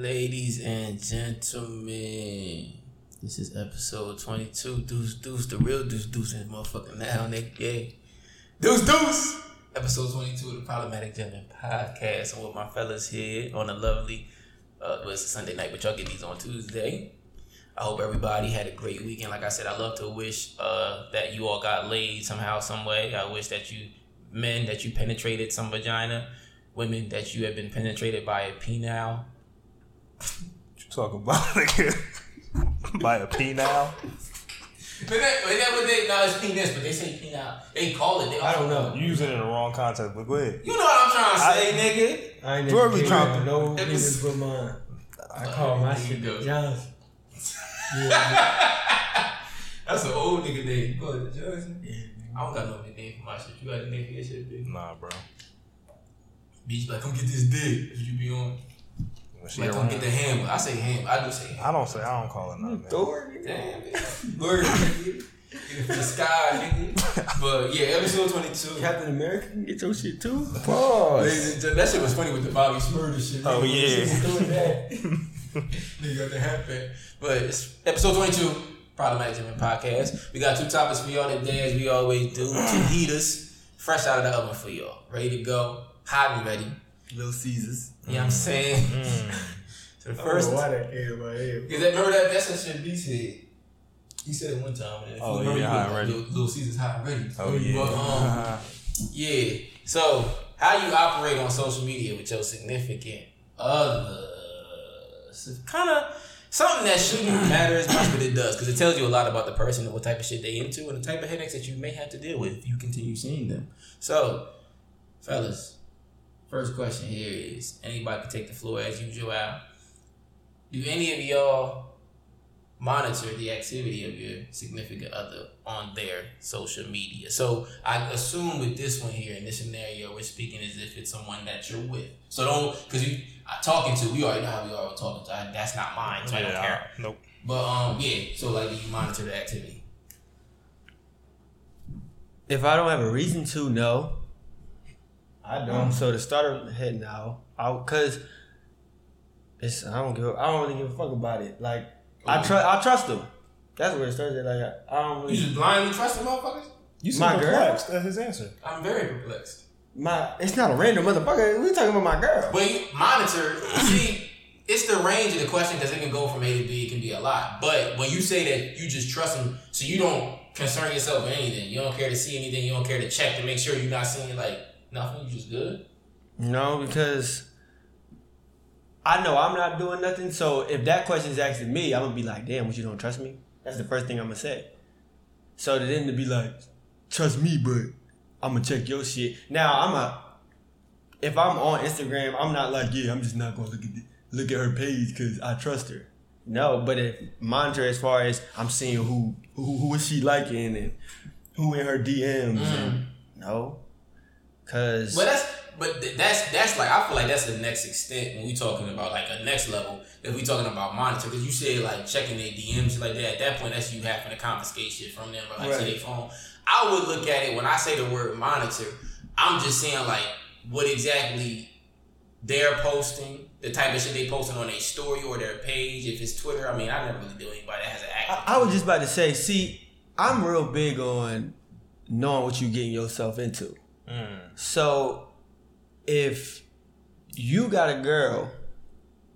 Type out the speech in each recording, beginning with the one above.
Ladies and gentlemen, this is episode 22. Deuce, Deuce, the real Deuce, Deuce, and motherfucking now, nigga. Deuce, Deuce! Episode 22 of the Problematic Gentleman podcast. I'm with my fellas here on a lovely, uh, well, it's a Sunday night, but y'all get these on Tuesday. I hope everybody had a great weekend. Like I said, I love to wish uh, that you all got laid somehow, some way. I wish that you, men, that you penetrated some vagina, women, that you have been penetrated by a penile. You talk about nigga? By a penile? But that, but that what they no, it's penis, but they say penile. They call it. They I don't know. You use it in the wrong context, but go ahead. You know what I'm trying to say, nigga. I ain't Where never we came trying- up with no It but mine. I call my shit go. Johnson. Yeah, That's an old nigga name. You call it Johnson? I don't got no nickname for my shit. You got a name for your shit, bitch? Nah, bro. Bitch, like, come get this dick. That's what you be on. When she Like, come around- get the ham. I say ham. I do say ham. I don't say I don't call it nothing. man. Thor. Damn, bitch. Bird, nigga. Get it from the sky, nigga. But yeah, episode 22. Captain America can get your shit too. Ladies Pause. That shit was funny with the Bobby Shmurda shit. Oh, yeah. Doing that. Nigga got the happen. But it's episode 22, Problematic Gentleman Podcast. We got two topics for y'all today, as we always do. Two heaters, fresh out of the oven for y'all. Ready to go, hot and ready. Little Caesars. You know what I'm saying? Mm. So the first, don't know why that came in my head. because that, remember that, that's what shit B said. He said it one time. Man. If Oh, you remember, yeah, you hot and look ready. like Little, Little Caesar's hot and ready. Oh yeah. But, um, Yeah. So, how you operate on social media with your significant other? Kind of something that shouldn't matter as much, but it does because it tells you a lot about the person and what type of shit they into and the type of headaches that you may have to deal with if you continue seeing them. So, fellas, first question here is anybody can take the floor as usual. Al. Do any of y'all monitor the activity of your significant other on their social media. So I assume with this one here in this scenario, we're speaking as if it's someone that you're with. So don't because you I talking to we already know how we are talking to. I, that's not mine, so I don't care. I- Nope. But um, yeah. So like, do you monitor the activity? If I don't have a reason to, no. I don't. Um, so to start ahead now, I cause it's I don't give a, I don't really give a fuck about it. Like I oh. trust I trust them. That's where it starts. at. Like I, I don't really. You really just blindly trusting motherfuckers? You My seem girl? perplexed at his answer. I'm very perplexed. my. It's not a random motherfucker. We talking about my girl. But you monitor, see, it's the range of the question because it can go from A to B. It can be a lot. But when you say that you just trust them, so you don't concern yourself with anything. You don't care to see anything. You don't care to check to make sure you're not seeing like nothing. You just good. No, because I know I'm not doing nothing. So if that question is asked to me, I'm gonna be like, "Damn, what you don't trust me?" That's the first thing I'm gonna say. So to then to be like, "Trust me, but I'm gonna check your shit." Now I'm a. If I'm on Instagram, I'm not like, "Yeah, I'm just not gonna look at the, look at her page because I trust her." No, but if monitor as far as I'm seeing who who who is she liking and who in her DMs and mm. no, cause But that's but th- that's that's like I feel like that's the next extent when we talking about like a next level. If we talking about monitor, because you said like checking their DMs like that. At that point, that's you having to confiscate shit from them or like to their phone. I would look at it when I say the word monitor. I'm just saying like what exactly they're posting, the type of shit they posting on their story or their page. If it's Twitter, I mean, I never really do anybody that has an act. I, I was just about to say, see, I'm real big on knowing what you're getting yourself into. Mm. So if you got a girl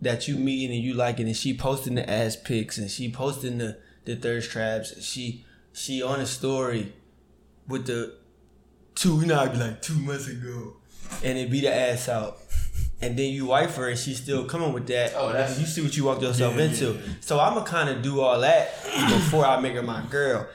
that you meeting and you liking and she posting the ass pics and she posting the, the thirst traps and she she on a story with the two, you know, I'd be like two months ago and it be the ass out. And then you wife her and she's still coming with that. Oh, that's- you see what you walked yourself Yeah, into. yeah, So I'ma kinda do all that before I make her my girl.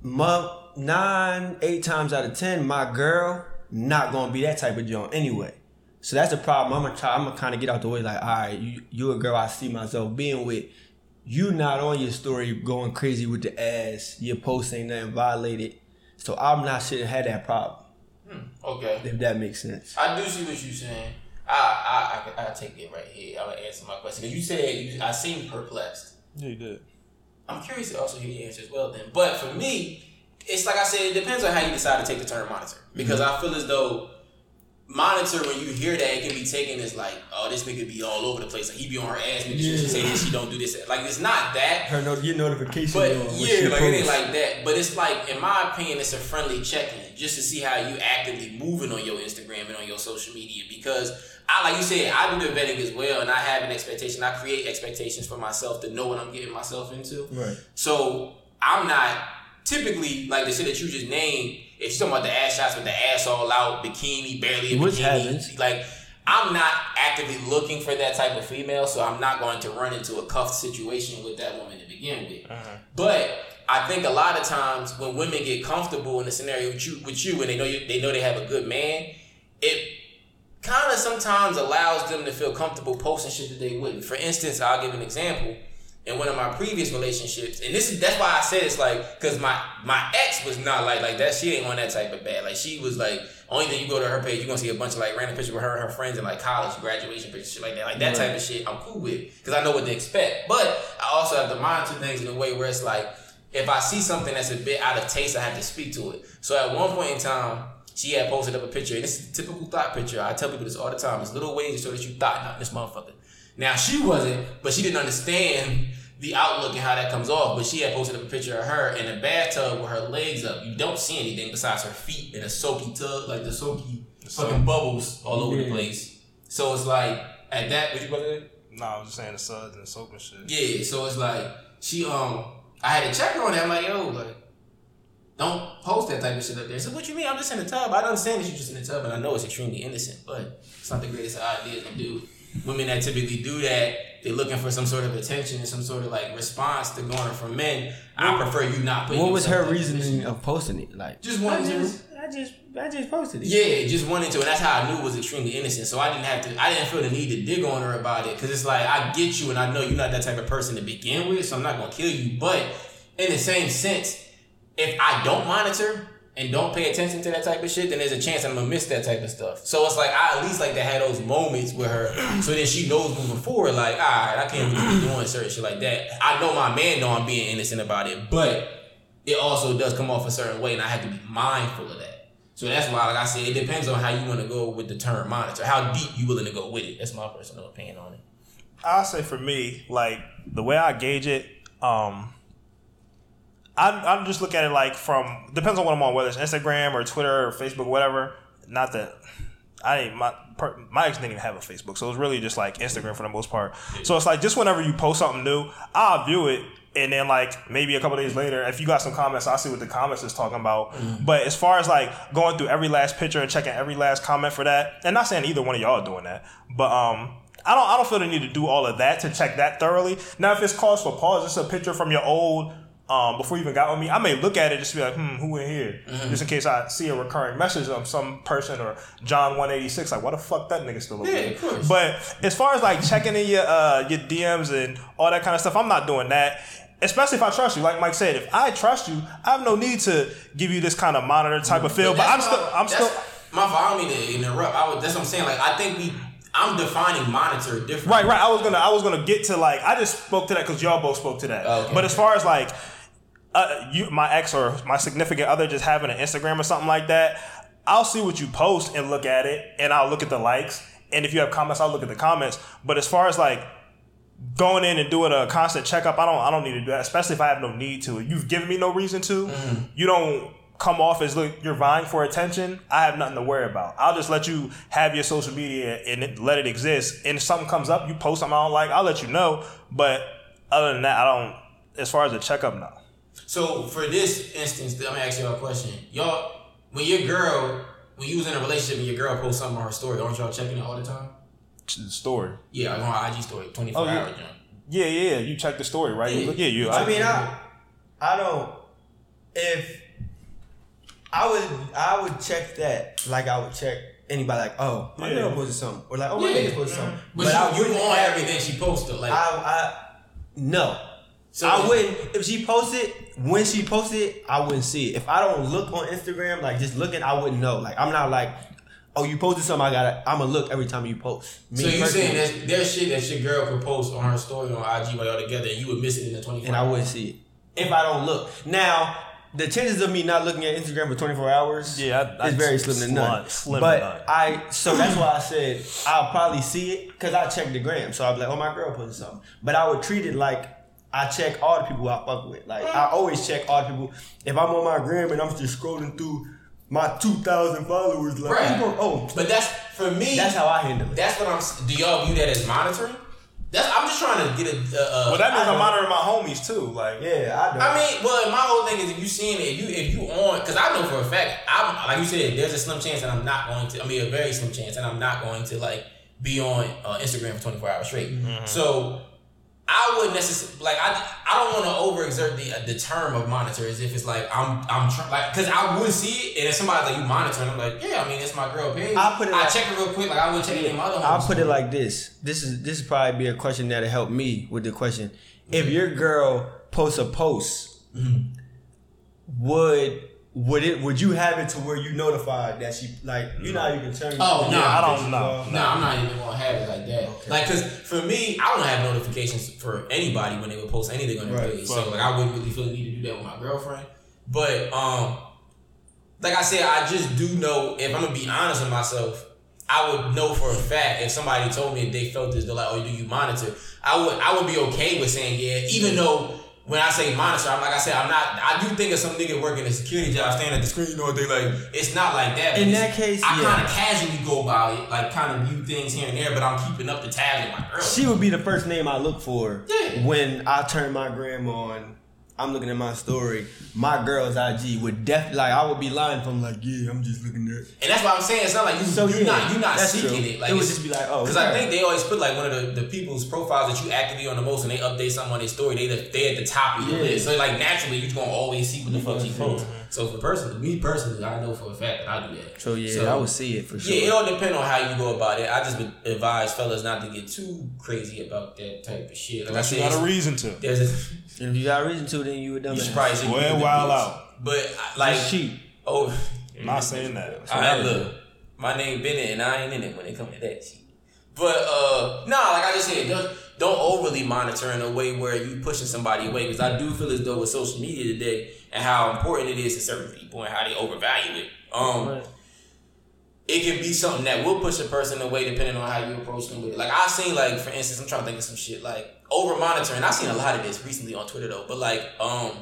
My nine, eight times out of ten, my girl not gonna be that type of joint anyway. So that's the problem. I'm gonna try. I'm gonna kind of get out the way. Like, all right, you you a girl I see myself being with. You not on your story going crazy with the ass. Your post ain't nothing violated. So I'm not shouldn't have that problem. Hmm, okay. If that makes sense. I do see what you're saying. I I I, I take it right here. I'm gonna answer my question because you said you, I seem perplexed. Yeah, you did. I'm curious to also hear your answer as well. Then, but for me, it's like I said, it depends on how you decide to take the term monitor because mm-hmm. I feel as though monitor when you hear that it can be taken as like, oh, this nigga be all over the place. Like he be on her ass, nigga. She, she say this, she don't do this. Like it's not that. Her no, your notification. But yeah, like it ain't like that. But it's like, in my opinion, it's a friendly check-in just to see how you actively moving on your Instagram and on your social media. Because I, like you said, I do the vetting as well, and I have an expectation. I create expectations for myself to know what I'm getting myself into. Right. So I'm not typically like the shit that you just named. If you're talking about the ass shots with the ass all out, bikini, barely a Which bikini, happens. like I'm not actively looking for that type of female, so I'm not going to run into a cuffed situation with that woman to begin with. Uh-huh. But I think a lot of times when women get comfortable in a scenario with you, with you, and they know you, they know they have a good man, it kind of sometimes allows them to feel comfortable posting shit that they wouldn't. For instance, I'll give an example. In one of my previous relationships, and this is that's why I said it's like because my my ex was not like like that. She ain't on that type of bad. Like she was like only thing you go to her page, you are gonna see a bunch of like random pictures with her and her friends and like college graduation pictures, shit like that. Like that type of shit, I'm cool with because I know what to expect. But I also have to monitor things in a way where it's like if I see something that's a bit out of taste, I have to speak to it. So at one point in time, she had posted up a picture, and this is a typical thought picture. I tell people this all the time. It's little ways to show that you thought not this motherfucker. Now she wasn't, but she didn't understand the outlook and how that comes off. But she had posted up a picture of her in a bathtub with her legs up. You don't see anything besides her feet in a soaky tub, like the soaky fucking bubbles all over the place. So it's like at that. What you about to? No, I was just saying the suds and soap and shit. Yeah, so it's like she um I had to check her on that. I'm like, yo, like, don't post that type of shit up there. So what you mean? I'm just in the tub. I don't understand that you're just in the tub, and I know it's extremely innocent, but it's not the greatest idea to do. Women that typically do that, they're looking for some sort of attention and some sort of like response to garner from men. I prefer you not putting. What was her yourself in that reasoning of posting it? Like, Just I wanted to. just, I just, I just posted it. Yeah, just wanted to, and that's how I knew it was extremely innocent. So I didn't have to, I didn't feel the need to dig on her about it because it's like I get you, and I know you're not that type of person to begin with, so I'm not gonna kill you. But in the same sense, if I don't monitor and don't pay attention to that type of shit, then there's a chance I'm gonna miss that type of stuff. So it's like I at least like to have those moments with her, so then she knows moving forward, like, all right, I can't really be doing certain shit like that. I know my man know I'm being innocent about it, but it also does come off a certain way, and I have to be mindful of that. So that's why, like I said, it depends on how you want to go with the term monitor, how deep you willing to go with it. That's my personal opinion on it. I'll say for me, like the way I gauge it, um, I I just look at it like from depends on what I'm on, whether it's Instagram or Twitter or Facebook, whatever. Not that I ain't my my ex didn't even have a Facebook, so it was really just like Instagram for the most part. So it's like just whenever you post something new, I'll view it. And then, like maybe a couple days later, if you got some comments, I'll see what the comments is talking about. But as far as like going through every last picture and checking every last comment for that, and not saying either one of y'all doing that, but um, I don't I don't feel the need to do all of that to check that thoroughly. Now, if it's cause for pause, it's a picture from your old um before you even got with me. I may look at it just to be like, hmm, who in here? Just in case I see a recurring message of some person or John one eighty six. Like, why the fuck that nigga still over Yeah, there? of course. But as far as like checking in your uh your DMs and all that kind of stuff, I'm not doing that. Especially if I trust you, like Mike said, if I trust you, I have no need to give you this kind of monitor type of feel. But, I'm still, I'm still, My fault. I don't mean to interrupt. I would, that's what I'm saying. Like I think we, I'm defining monitor different. Right, right. I was gonna, I was gonna get to like, I just spoke to that because y'all both spoke to that. Oh, okay. But as far as like, uh, you, my ex or my significant other just having an Instagram or something like that, I'll see what you post and look at it, and I'll look at the likes, and if you have comments, I'll look at the comments. But as far as like going in and doing a constant checkup, I don't, I don't need to do that, especially if I have no need to. You've given me no reason to. You don't come off as look you're vying for attention. I have nothing to worry about. I'll just let you have your social media and it, let it exist. And if something comes up, you post something I don't like, I'll let you know. But other than that, I don't. As far as a checkup, no. So for this instance, I'm gonna ask y'all a question. Y'all, when your girl, when you was in a relationship and your girl posts something on her story, aren't y'all checking it all the time? The story. Yeah, like on her IG story, 24 Oh, yeah. hour jump. Yeah, yeah. You check the story, right? Yeah. You look- Yeah, you. I mean, I, I don't. If I would, I would check that like I would check anybody. Like, oh, my Yeah. girl posted something, or like, oh, my Yeah. nigga posted something. But, I you, you wouldn't on everything she posted. Like, I, I, no. So I wouldn't if she posted when she posted I wouldn't see it. If I don't look on Instagram, like just looking, I wouldn't know. Like I'm not like, oh, you posted something, I gotta I'm gonna look every time you post. Me So you personally, saying there's, there's shit that your girl could post on her story on IG while y'all together and you would miss it in the 24 and I wouldn't see it if I don't look. Now, the chances of me not looking at Instagram for 24 hours Yeah, I- is I- very slim to none. slim- slim but none. I so that's why I said I'll probably see it because I check the gram. So I'll be like, oh my girl posted something. But I would treat it like I check all the people I fuck with. Like I always check all the people. If I'm on my gram and I'm just scrolling through my 2,000 followers, like Right. people, oh, But that's for me. that's how I handle it. That's what I'm. Do y'all view that as monitoring? That's. I'm just trying to get a. Uh, Well, that means I I'm monitoring my homies too. Like, Yeah, I do. I mean, well, my whole thing is if you seeing it, if you if you on, because I know for a fact, I'm like you said, there's a slim chance that I'm not going to. I mean, a very slim chance that I'm not going to like be on uh, Instagram for 24 hours straight. So I wouldn't necessarily like I I don't want to overexert the uh, the term of monitor as if it's like I'm I'm trying like because I would see it and if somebody's like you monitoring I'm like yeah I mean it's my girl page I'll put it I like- check it real quick like I would check it in my other I'll put it like this. This is this is probably be a question that'll help me with the question. If your girl posts a post, would would it would you have it to where you notified that she like you know how you can turn Oh, your no, I don't know. off? No, I'm not even gonna have it like that. Okay. Like, cause for me, I don't have notifications for anybody when they would post anything on their Right. page. So like, I wouldn't really feel the need to do that with my girlfriend. But um, like I said, I just do know if I'm gonna be honest with myself, I would know for a fact if somebody told me if they felt this, they're like, "Oh, do you monitor?" I would, I would be okay with saying yeah, even though. When I say monitor, I'm like I said, I'm not. I do think of some nigga working a security job, standing at the screen you all day. Like it's not like that. In that case, I yeah. kind of casually go by it, like kind of view things here and there, but I'm keeping up the tabs with my girl. She would be the first name I look for Yeah. when I turn my gram on. I'm looking at my story. My girl's IG would definitely like I would be lying if I'm like, yeah, I'm just looking at. and that's why I'm saying it's not like you, So, you're yeah, not you're not seeking true. it. Like It would just be like, oh, because I think they always put like one of the, the people's profiles that you actively on the most, and they update something on their story. They the, they at the top of your Yeah. list, so like naturally you're gonna always see what the fuck she posts. So for personally, me personally, I know for a fact that I do that. So yeah, I would see it for sure. Yeah, it all depend on how you go about it. I just would advise fellas not to get too crazy about that type of shit. Like unless I you got a reason to. there's a, if you got a reason to, then you would dumb you should it. probably say you Well, do the wild out. But like It's cheap. oh. I'm not saying that. All right, look, my name Bennett, and I ain't in it when it comes to that shit. But uh, nah, like I just said, don't, don't overly monitor in a way where you pushing somebody away. Because I do feel as though with social media today and how important it is to certain people and how they overvalue it. Um, it can be something that will push a person away depending on how you approach them with it. Like I've seen, like for instance, I'm trying to think of some shit like over monitoring. I've seen a lot of this recently on Twitter though, but like um,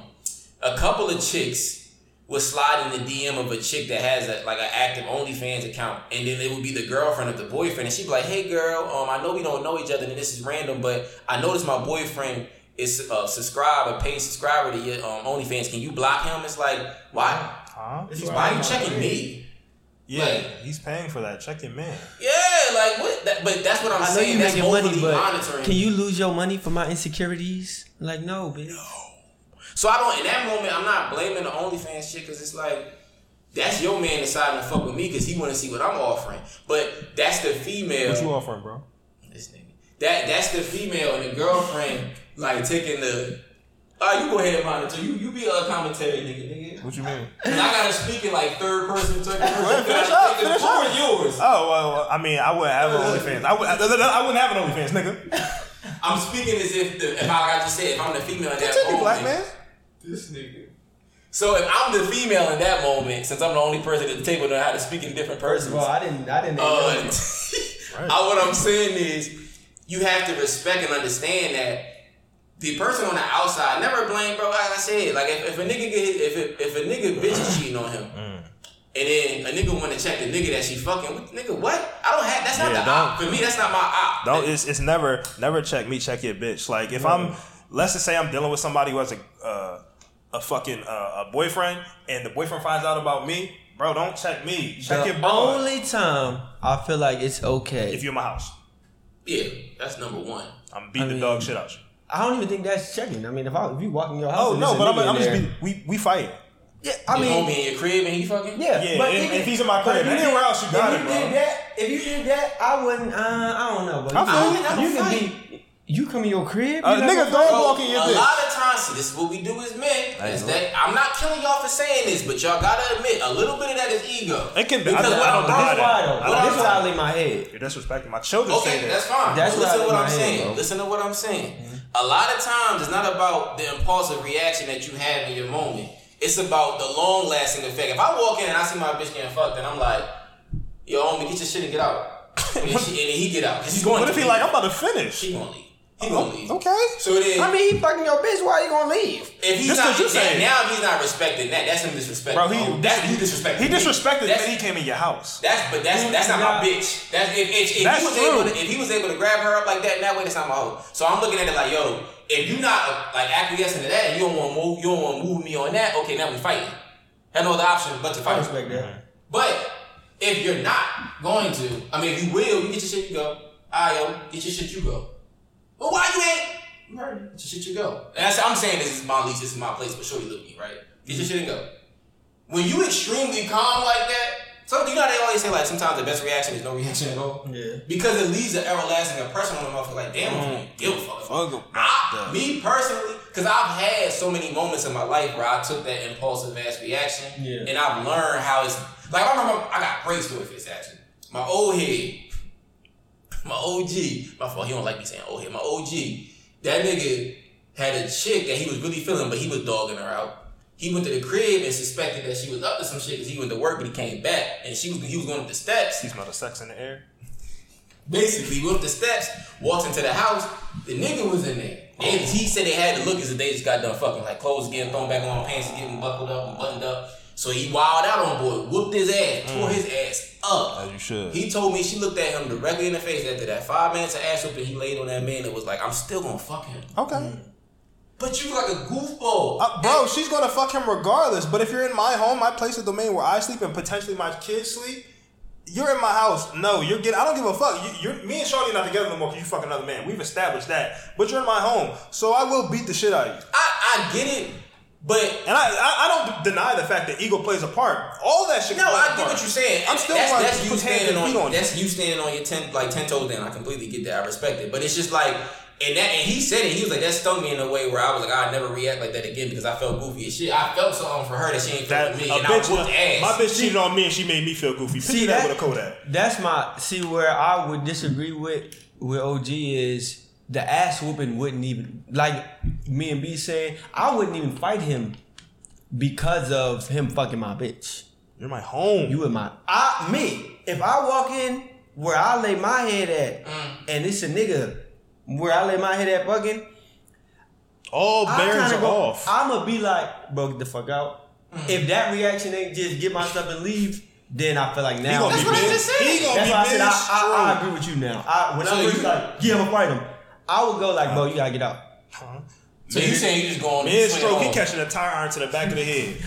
a couple of chicks would slide in the DM of a chick that has a, like an active OnlyFans account, and then it would be the girlfriend of the boyfriend, and she'd be like, "Hey, girl, um, I know we don't know each other, and this is random, but I noticed my boyfriend." Is a subscribe a paid subscriber to your um, OnlyFans? Can you block him? It's like why? Huh? It's Why are you checking me? Yeah, Like- he's paying for that. Check your man. Yeah, like what? That, but that's what I'm I saying. That's making money, but monitoring. can you lose your money for my insecurities? Like no, bitch. No. So I don't. In that moment, I'm not blaming the OnlyFans shit because it's like that's your man deciding to fuck with me because he want to see what I'm offering. But that's the female. What you offering, bro? This nigga. That that's the female and the girlfriend like taking the. Ah, you go ahead and monitor. You you be a commentary nigga, nigga. What you mean? And I gotta speak in like third person, second person. ahead, finish up, finish the floor up. is yours. Oh well, well, I mean, I wouldn't have an OnlyFans. I would. I, I wouldn't have an OnlyFans, nigga. I'm speaking as if the, if I, like I just said, if I'm the female in that Continue, moment, black man. This nigga. So if I'm the female in that moment, since I'm the only person at the table that know how to speak in different persons, of all, I didn't. I didn't. uh, know. I, what I'm saying is, you have to respect and understand that the person on the outside never blame, bro. Like I said, like if, if a nigga get if it, if a nigga bitch is cheating on him. Mm. And then a nigga want to check the nigga that she fucking with. Nigga, what? I don't have. That's not Yeah, the op. For me, that's not my op. Don't. It's, it's never never check me. Check your bitch. Like if I'm, let's just say I'm dealing with somebody who has a uh, a fucking uh, a boyfriend, and the boyfriend finds out about me, bro. Don't check me. Check the your bro. only time I feel like it's okay. if you're in my house, Yeah, that's number one. I'm beating I mean- the dog shit out you. I don't even think that's checking. I mean, if I if you walk in your house, Oh no, but I'm, I'm just there- be, we we fight. Yeah, I Your mean, homie in your crib and he fucking. yeah, Yeah, but if- if he's in my crib, if you anywhere did- else you got if it, you bro. Did that, if you did that, I wouldn't. Uh, I don't know, but I you, feel can- you. you can be. You come in your crib, Uh, you nigga, gonna don't fight? walk in your a bitch. lot of times, see, this is what we do as men. I Is know. that I'm not killing y'all for saying this, but y'all gotta admit a little bit of that is ego. It can be. I Because don't- what I don't I'm- deny that. why though. This is deny how I lay my head. You're disrespecting my children. say Okay, that. that's fine. That's what listen I to what let I'm saying. Listen to what I'm saying. A lot of times, it's not about the impulsive reaction that you have in your moment. It's about the long lasting effect. If I walk in and I see my bitch getting fucked, then I'm like, yo, homie, get your shit and get out. and, she, and he get out he's going. What if he leave. like I'm about to finish? He gonna leave. He gonna leave. Okay. So then, I mean, he fucking your bitch. Why are you gonna leave? if he's Just not 'cause you now, saying- now, if he's not respecting that, that's him disrespecting. Bro, he Oh, that's he disrespecting. He me. disrespected That's- that he came in your house. That's but that's that's not my bitch. That's if, if, if That's he was true. able to, if he was able to grab her up like that in that way, that's not my hoe. So I'm looking at it like, yo, if you're not uh, like acquiescing to that, and you don't want to move, you don't want to move me on that. Okay, now we fighting. Have no other option but to I fight. respect that. But if you're not going to, I mean, if you will, you get your shit, you go. Ah, yo, get your shit, you go. But why you ain't? You heard me. Get your shit, you go. And that's, I'm saying this is my lease, this is my place, but sure you live me, right? Get your shit and go. When you extremely calm like that, so you know how they always say like sometimes the best reaction is no reaction at all. Yeah. Because it leaves an everlasting impression on the motherfucker. Like, damn, mm. give a fuck. Fuck about me personally, because I've had so many moments in my life where I took that impulsive ass reaction, Yeah. and I've learned how it's like. I remember I got great story for this action. My old head, my OG, my fault. He don't like me saying old head. My OG, that nigga had a chick that he was really feeling, but he was dogging her out. He went to the crib and suspected that she was up to some shit because he went to work, but he came back and she was he was going up the steps. He smelled the sex in the air. Basically, went up the steps, walked into the house. The nigga was in there. And he said they had to look as if they just got done fucking. Like clothes getting thrown back on, pants getting buckled up and buttoned up. So he wilded out on boy, whooped his ass, tore his ass up. As you should. He told me she looked at him directly in the face after that five minutes of ass whooping he laid on that man and was like, I'm still gonna fuck him. Okay. But you like a goofball. Uh, bro, she's gonna fuck him regardless. But if you're in my home, my place of domain where I sleep and potentially my kids sleep, you're in my house. No, you're getting. I don't give a fuck. You, you're me and Shawty not together no more because you fuck another man. We've established that. But you're in my home, so I will beat the shit out of you. I, I get it, but And I, I, I don't deny the fact that ego plays a part. All that shit. No, plays a I get part. what you're saying. I'm still that's, gonna that's you standing on, on that's you standing on your ten like ten toes down. I completely get that. I respect it. But it's just like and that and he said it, he was like, that stung me in a way where I was like, I'd never react like that again because I felt goofy as shit. I felt something for her that she ain't felt That with me and bitch, I whooped ass. my bitch cheated on me and she made me feel goofy. Picture See that, that? with a Kodak. That's my see where I would disagree with with OG is the ass whooping wouldn't even like me and B saying I wouldn't even fight him because of him fucking my bitch. You're my home. You in my I me if I walk in where I lay my head at mm. and it's a nigga where I lay my head at fucking All bearings are go, off. I'ma be like, bro, get the fuck out. Mm. If that reaction ain't just get my stuff and leave, then I feel like now. That's be what I just said. That's why I said I, I, I agree with you now. I, when So I was like, yeah, I'ma fight him. I would go like, bro, you gotta get out. so you saying you just going Mid stroke, he home. catching a tire iron to the back of the head.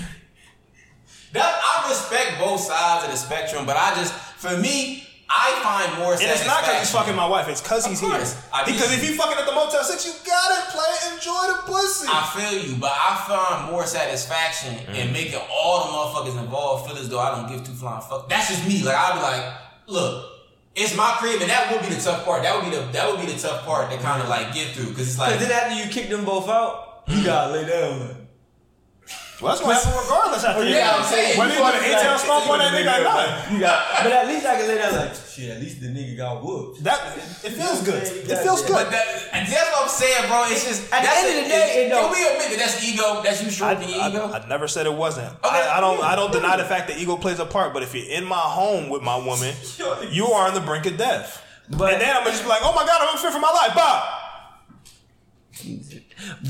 That I respect both sides of the spectrum, but I just for me, I find more And it's not because he's satisfaction- fucking my wife, it's because he's Of here. I Because just- if he fucking at the Motel 6, you gotta play, enjoy the pussy. I feel you, but I find more satisfaction Mm-hmm. in making all the motherfuckers involved feel as though I don't give two flying fuck. That's just me. Like I'd be like, look, it's my crib, and that would be the tough part. That would be the that would be the tough part to kind of like get through because it's like Cause then after you kick them both out, you hmm. gotta lay down. Like, well, that's gonna happen regardless after you. Yeah, I'm saying, Whether you you do the fucking A-Town like- stomp that nigga or not. you got, but at least I can lay down like, shit. At least the nigga got whooped. That, it feels good. It feels good. But that, and that's what I'm saying, bro. It's just At the end of the day, is- it don't- can we admit that that's ego? That's you I, stroking your ego. I, I never said it wasn't. Okay. I, I don't. I don't deny the fact that ego plays a part. But if you're in my home with my woman, you are on the brink of death. But- and then I'm gonna just be like, oh my god, I'm unfit for my life. Bob.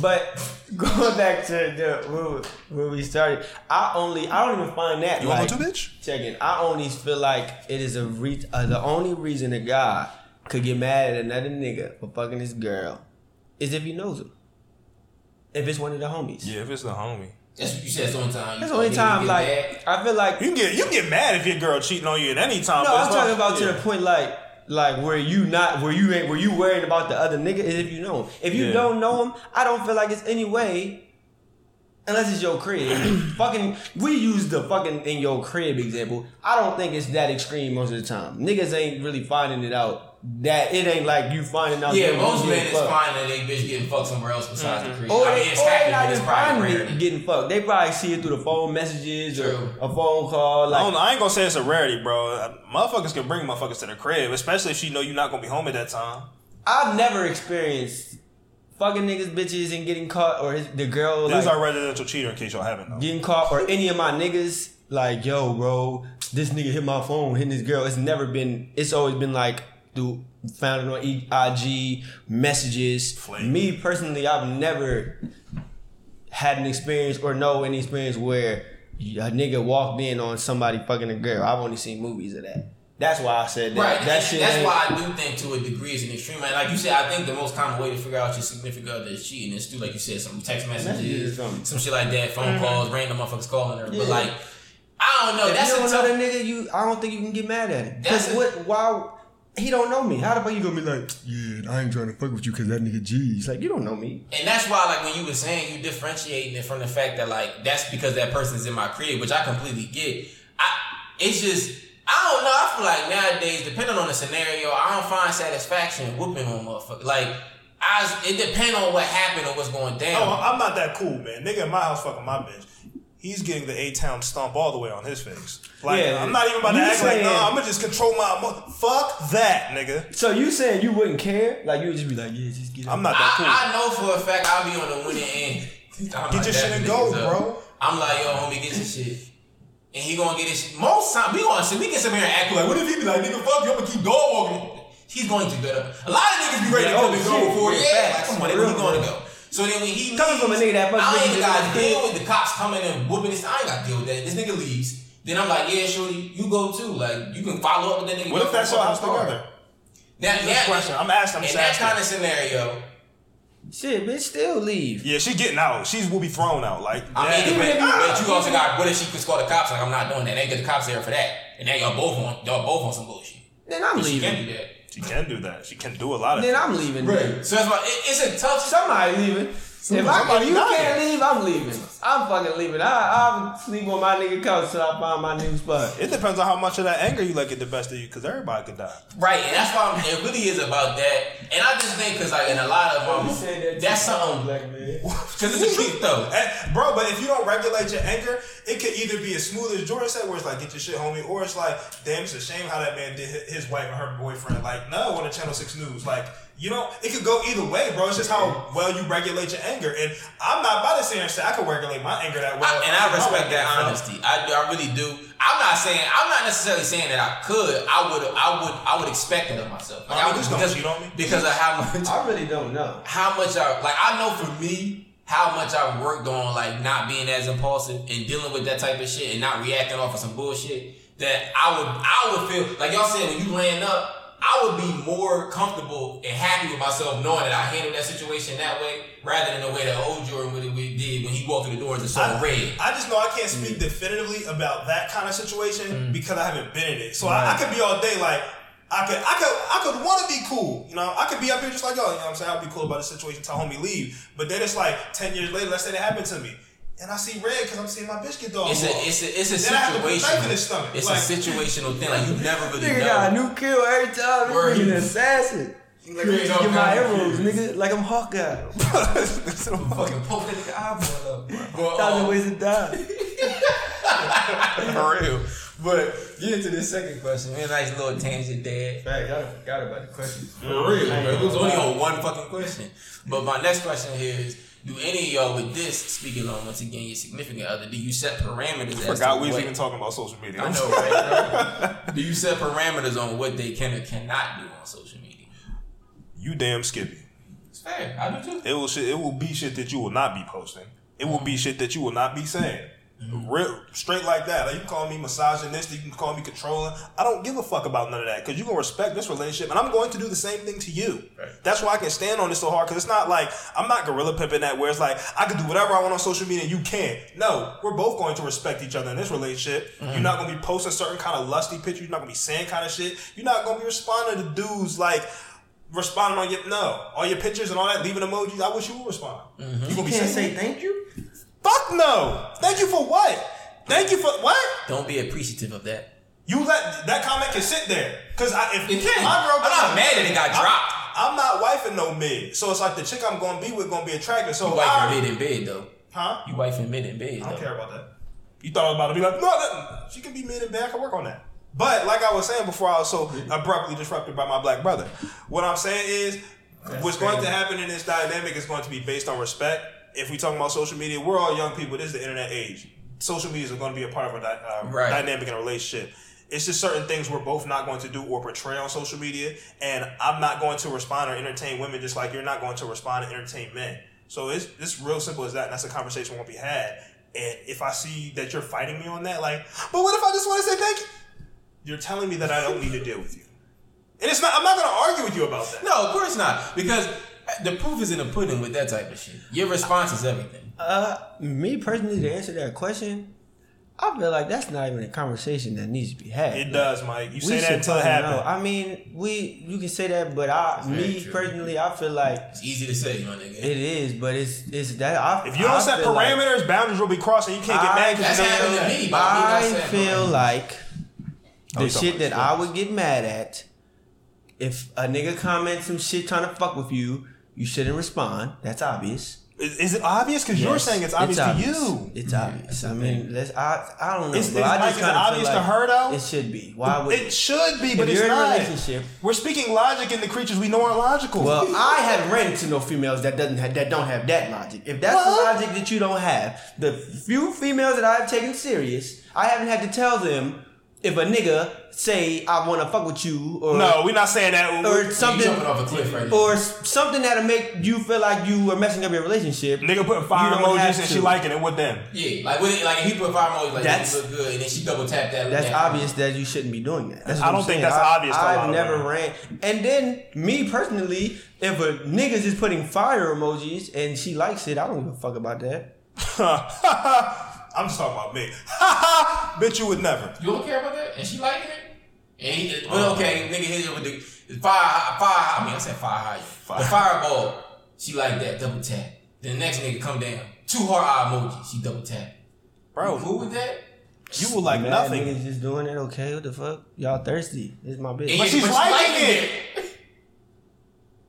But going back to the where, where we started, I only I don't even find that You like, want to bitch? Check it. I only feel like it is a re- uh, the only reason a guy could get mad at another nigga for fucking his girl is if he knows him. If it's one of the homies. Yeah, if it's the homie. that's what you said. So one time. That's the only time like I feel like You can get you can get mad if your girl cheating on you at any time. no, but I'm talking not- about to the point like like where you not where you ain't where you worried about the other nigga is if you know him. If you Yeah. don't know him, I don't feel like it's any way unless it's your crib. fucking we use the fucking in your crib example. I don't think it's that extreme most of the time. Niggas ain't really finding it out. That it ain't like you finding out. Yeah, most men getting is fucked. finding they bitch getting fucked somewhere else besides the mm-hmm. crib. Or I they, mean, it's or they happening, not but it's probably finding rare. getting fucked. They probably see it through the phone messages True. or a phone call. I, Like don't know, I ain't gonna say it's a rarity, bro. Motherfuckers can bring motherfuckers to the crib, especially if she know you're not gonna be home at that time. I've never experienced fucking niggas, bitches, and getting caught, or his, the girl This is like, our residential cheater, in case y'all haven't known. getting caught, or any of my niggas, like, yo, bro, this nigga hit my phone, hitting this girl. It's never been. It's always been like, dude, found it on IG messages. Flame. Me personally, I've never had an experience or know any experience where a nigga walked in on somebody fucking a girl. I've only seen movies of that. That's why I said that. Right, That and shit. that's why I do think to a degree it's an extreme. Like, like you said, I think the most common way to figure out your significant other is cheating is through, like you said, some text messages, Messages or some shit like that, phone Mhm. calls, random motherfuckers calling her. But like, I don't know. If That's you a don't tough. know that nigga, you I don't think you can get mad at it. That's Cause a- what? Why? He don't know me. How the fuck you gonna be like? Yeah, I ain't trying to fuck with you because that nigga G. He's like, you don't know me. And that's why, like, when you were saying you differentiating it from the fact that, like, that's because that person's in my crib, which I completely get. I, it's just, I don't know. I feel like nowadays, depending on the scenario, I don't find satisfaction whooping on motherfucker. Like, I, it depends on what happened or what's going down. Oh, I'm not that cool, man. Nigga in my house fucking my bitch. He's getting the A Town stomp all the way on his face. Like, Yeah, I'm not even about to you act like, no, I'm gonna just control my. Emo- Fuck that, nigga. So you saying you wouldn't care? Like you would just be like, yeah, just get. I'm not that cool. I, I know for a fact I'll be on the winning end. I'm Get like, your shit and go, up. bro. I'm like, yo, homie, get your shit. And he gonna get his shit. Most time, we gonna sit, we can sit here and act like, what if he be like, nigga, fuck you, I'm gonna keep dog walking. He's going to get up. A lot of niggas be ready to Yeah, come oh, and go shit. before, Yeah, yeah, facts. like, come on, For where he gonna go? So then when he Coming from a nigga that fucks I ain't got to the deal hood. with the cops coming and whooping this. I ain't got to deal with that. This nigga leaves. Then I'm like, yeah, shorty, you go too. Like, you can follow up with that nigga. What if that's for your a house fucking together? Now, That's now, the question. I'm asking. I'm in that asking. kind of scenario, Shit, bitch, still leave. Yeah, she getting out. She will be thrown out. Like, I mean, even but, you- but you also got what if she could call the cops? Like I'm not doing that. They get the cops there for that, and now y'all both on y'all both on some bullshit. Then I'm She leaving. can do that. She can do that. She can do a lot of. Then things. I'm leaving. Right. So that's why it, it's a tough. Somebody leaving. If, I, somebody if you dying. can't leave, I'm leaving. I'm fucking leaving. I, I'll sleep on my nigga couch till I find my new spot. It depends on how much of that anger you let get the best of you, because everybody could die. Right, and that's why I'm, it really is about that. And I just think because like in a lot of um, that's something black man. because it's the truth though. Eh, Bro, but if you don't regulate your anger, it could either be as smooth as Jordan said, where it's like, get your shit, homie, or it's like, damn, it's a shame how that man did his wife and her boyfriend. Like, no, on the Channel 6 News. Like, you know, it could go either way, bro. It's just how well you regulate your anger. And I'm not about to sit here and say I can regulate my anger that well. I, and I respect that honesty. I, I really do. I'm not saying I'm not necessarily saying that I could. I would. I would. I would expect it of myself. Like, I mean, I would, just don't because, cheat on me. because of how much I really don't know. how much I like I know for me how much I've worked on like not being as impulsive and dealing with that type of shit and not reacting off of some bullshit that I would I would feel like y'all said when you land up I would be more comfortable and happy with myself knowing that I handled that situation that way rather than the way that old Jordan did when he walked through the doors and saw I, red. I just know I can't speak mm. definitively about that kind of situation mm. because I haven't been in it. So I, I could be all day like I could I could I could want to be cool. You know, I could be up here just like yo, you know what I'm saying? I'll be cool about the situation, tell homie leave. But then it's like ten years later, let's say that happened to me. And I see red because I'm seeing my bitch get dog It's a it's a it's a Then I have to put a knife in situation. stomach. It's Like- a situational thing. Like you never really Nigga know. got a new kill every time. Word. This nigga an assassin. Like, You get no my arrows, nigga. Like I'm Hawkeye. fucking poke that eyeball up. But, Thousand um, ways to die. For real. But get into this second question. Man, nice little tangent, Dad. Fact, I forgot about the question. For real. bro. It was only on one fucking question. But my next question here is do any of y'all with this, speaking on once again your significant other, do you set parameters as Forgot we was even talking about social media. I know, right? do you set parameters on what they can or cannot do on social media? You damn Skippy. It's fair. I do too. It will shit. It will be shit that you will not be posting. It will be shit that you will not be saying. Real, straight like that. Like you can call me misogynistic. You can call me controlling. I don't give a fuck about none of that because you gonna respect this relationship, and I'm going to do the same thing to you. Right. That's why I can stand on this so hard because it's not like I'm not gorilla pimping that where it's like I can do whatever I want on social media and you can't. No, we're both going to respect each other in this relationship. Mm-hmm. You're not gonna be posting certain kind of lusty pictures. You're not gonna be saying kind of shit. You're not gonna be responding to dudes like responding on your no all your pictures and all that, leaving emojis. I wish you would respond. Mm-hmm. You gonna be Can't saying say thank you. Fuck no. Thank you for what? Thank you for what? Don't be appreciative of that. You let that comment can sit there because I if It can. my girl I'm not mad that it got I'm- dropped. I'm not wifing no mid, so it's like the chick I'm gonna be with gonna be attractive. So You wife I, mid in bed though. huh? You wife in mid in bed I don't care about that. You thought I was about to be like, no, that, she can be mid and bad. I can work on that. But like I was saying before, I was so abruptly disrupted by my black brother. What I'm saying is, what's going to happen in this dynamic is going to be based on respect. If we talking about social media, we're all young people. This is the internet age. Social media is going to be a part of a dy- uh, Right. dynamic in a relationship. It's just certain things we're both not going to do or portray on social media, and I'm not going to respond or entertain women just like you're not going to respond and entertain men. So it's it's real simple as that. And that's a conversation won't be had. And if I see that you're fighting me on that, like, but what if I just want to say thank you? You're telling me that I don't need to deal with you. And it's not. I'm not going to argue with you about that. No, of course not. Because the proof is in the pudding with that type of shit. Your response is everything. Uh, me personally, to answer that question, I feel like that's not even a conversation that needs to be had. It does, Mike. You We say that should until it happens. I mean, we you can say that, but I, very me true. personally, I feel like It's easy to say, my nigga. it is, but it's it's that. I, If you don't I set feel like- parameters, boundaries will be crossed, and you can't get mad That's because you happened don't to me, but I'm I not feel no. like Oh, the you talking shit that I would get mad at if a nigga comments some shit trying to fuck with you, you shouldn't respond. That's obvious. Is, is it obvious? Because you're saying it's obvious, to you. It's obvious. I mean, let's. I I don't know. Is- but is- I Mike, just is it kinda obvious to her, though? It should be. Why would It should be, but If it's you're in a not. relationship- We're speaking logic in the creatures we know are logical. Well, I haven't ran into no females that doesn't have, that don't have that logic. If that's the logic that you don't have, the few females that I've taken serious, I haven't had to tell them if a nigga say I want to fuck with you or no, we're not saying that. or You something jumping off a cliff right now. or s- something that'll make you feel like you are messing up your relationship. Nigga putting fire You emojis and she liking it with them. Yeah, like when it, like he put five emojis like That's- look good, and then she double tap that. That's that- obvious that you shouldn't be doing that. That's what I I'm don't think saying. that's I- obvious to I've of never women. ran. And then me personally, if a nigga's just putting fire emojis and she likes it, I don't give a fuck about that. I'm just talking about me. Ha ha! Bitch, you would never. You don't care about that, and she liking it. And he, but uh-huh. okay, nigga hit it with the, the fire, fire. I mean, I said fire high. The fireball. She like that double tap. Then the next nigga come down, two heart eye emoji. She double tap. Bro, You cool with that? you were like Mad nothing. Niggas just doing it. Okay, what the fuck? Y'all thirsty? It's my bitch. But she's she liking it.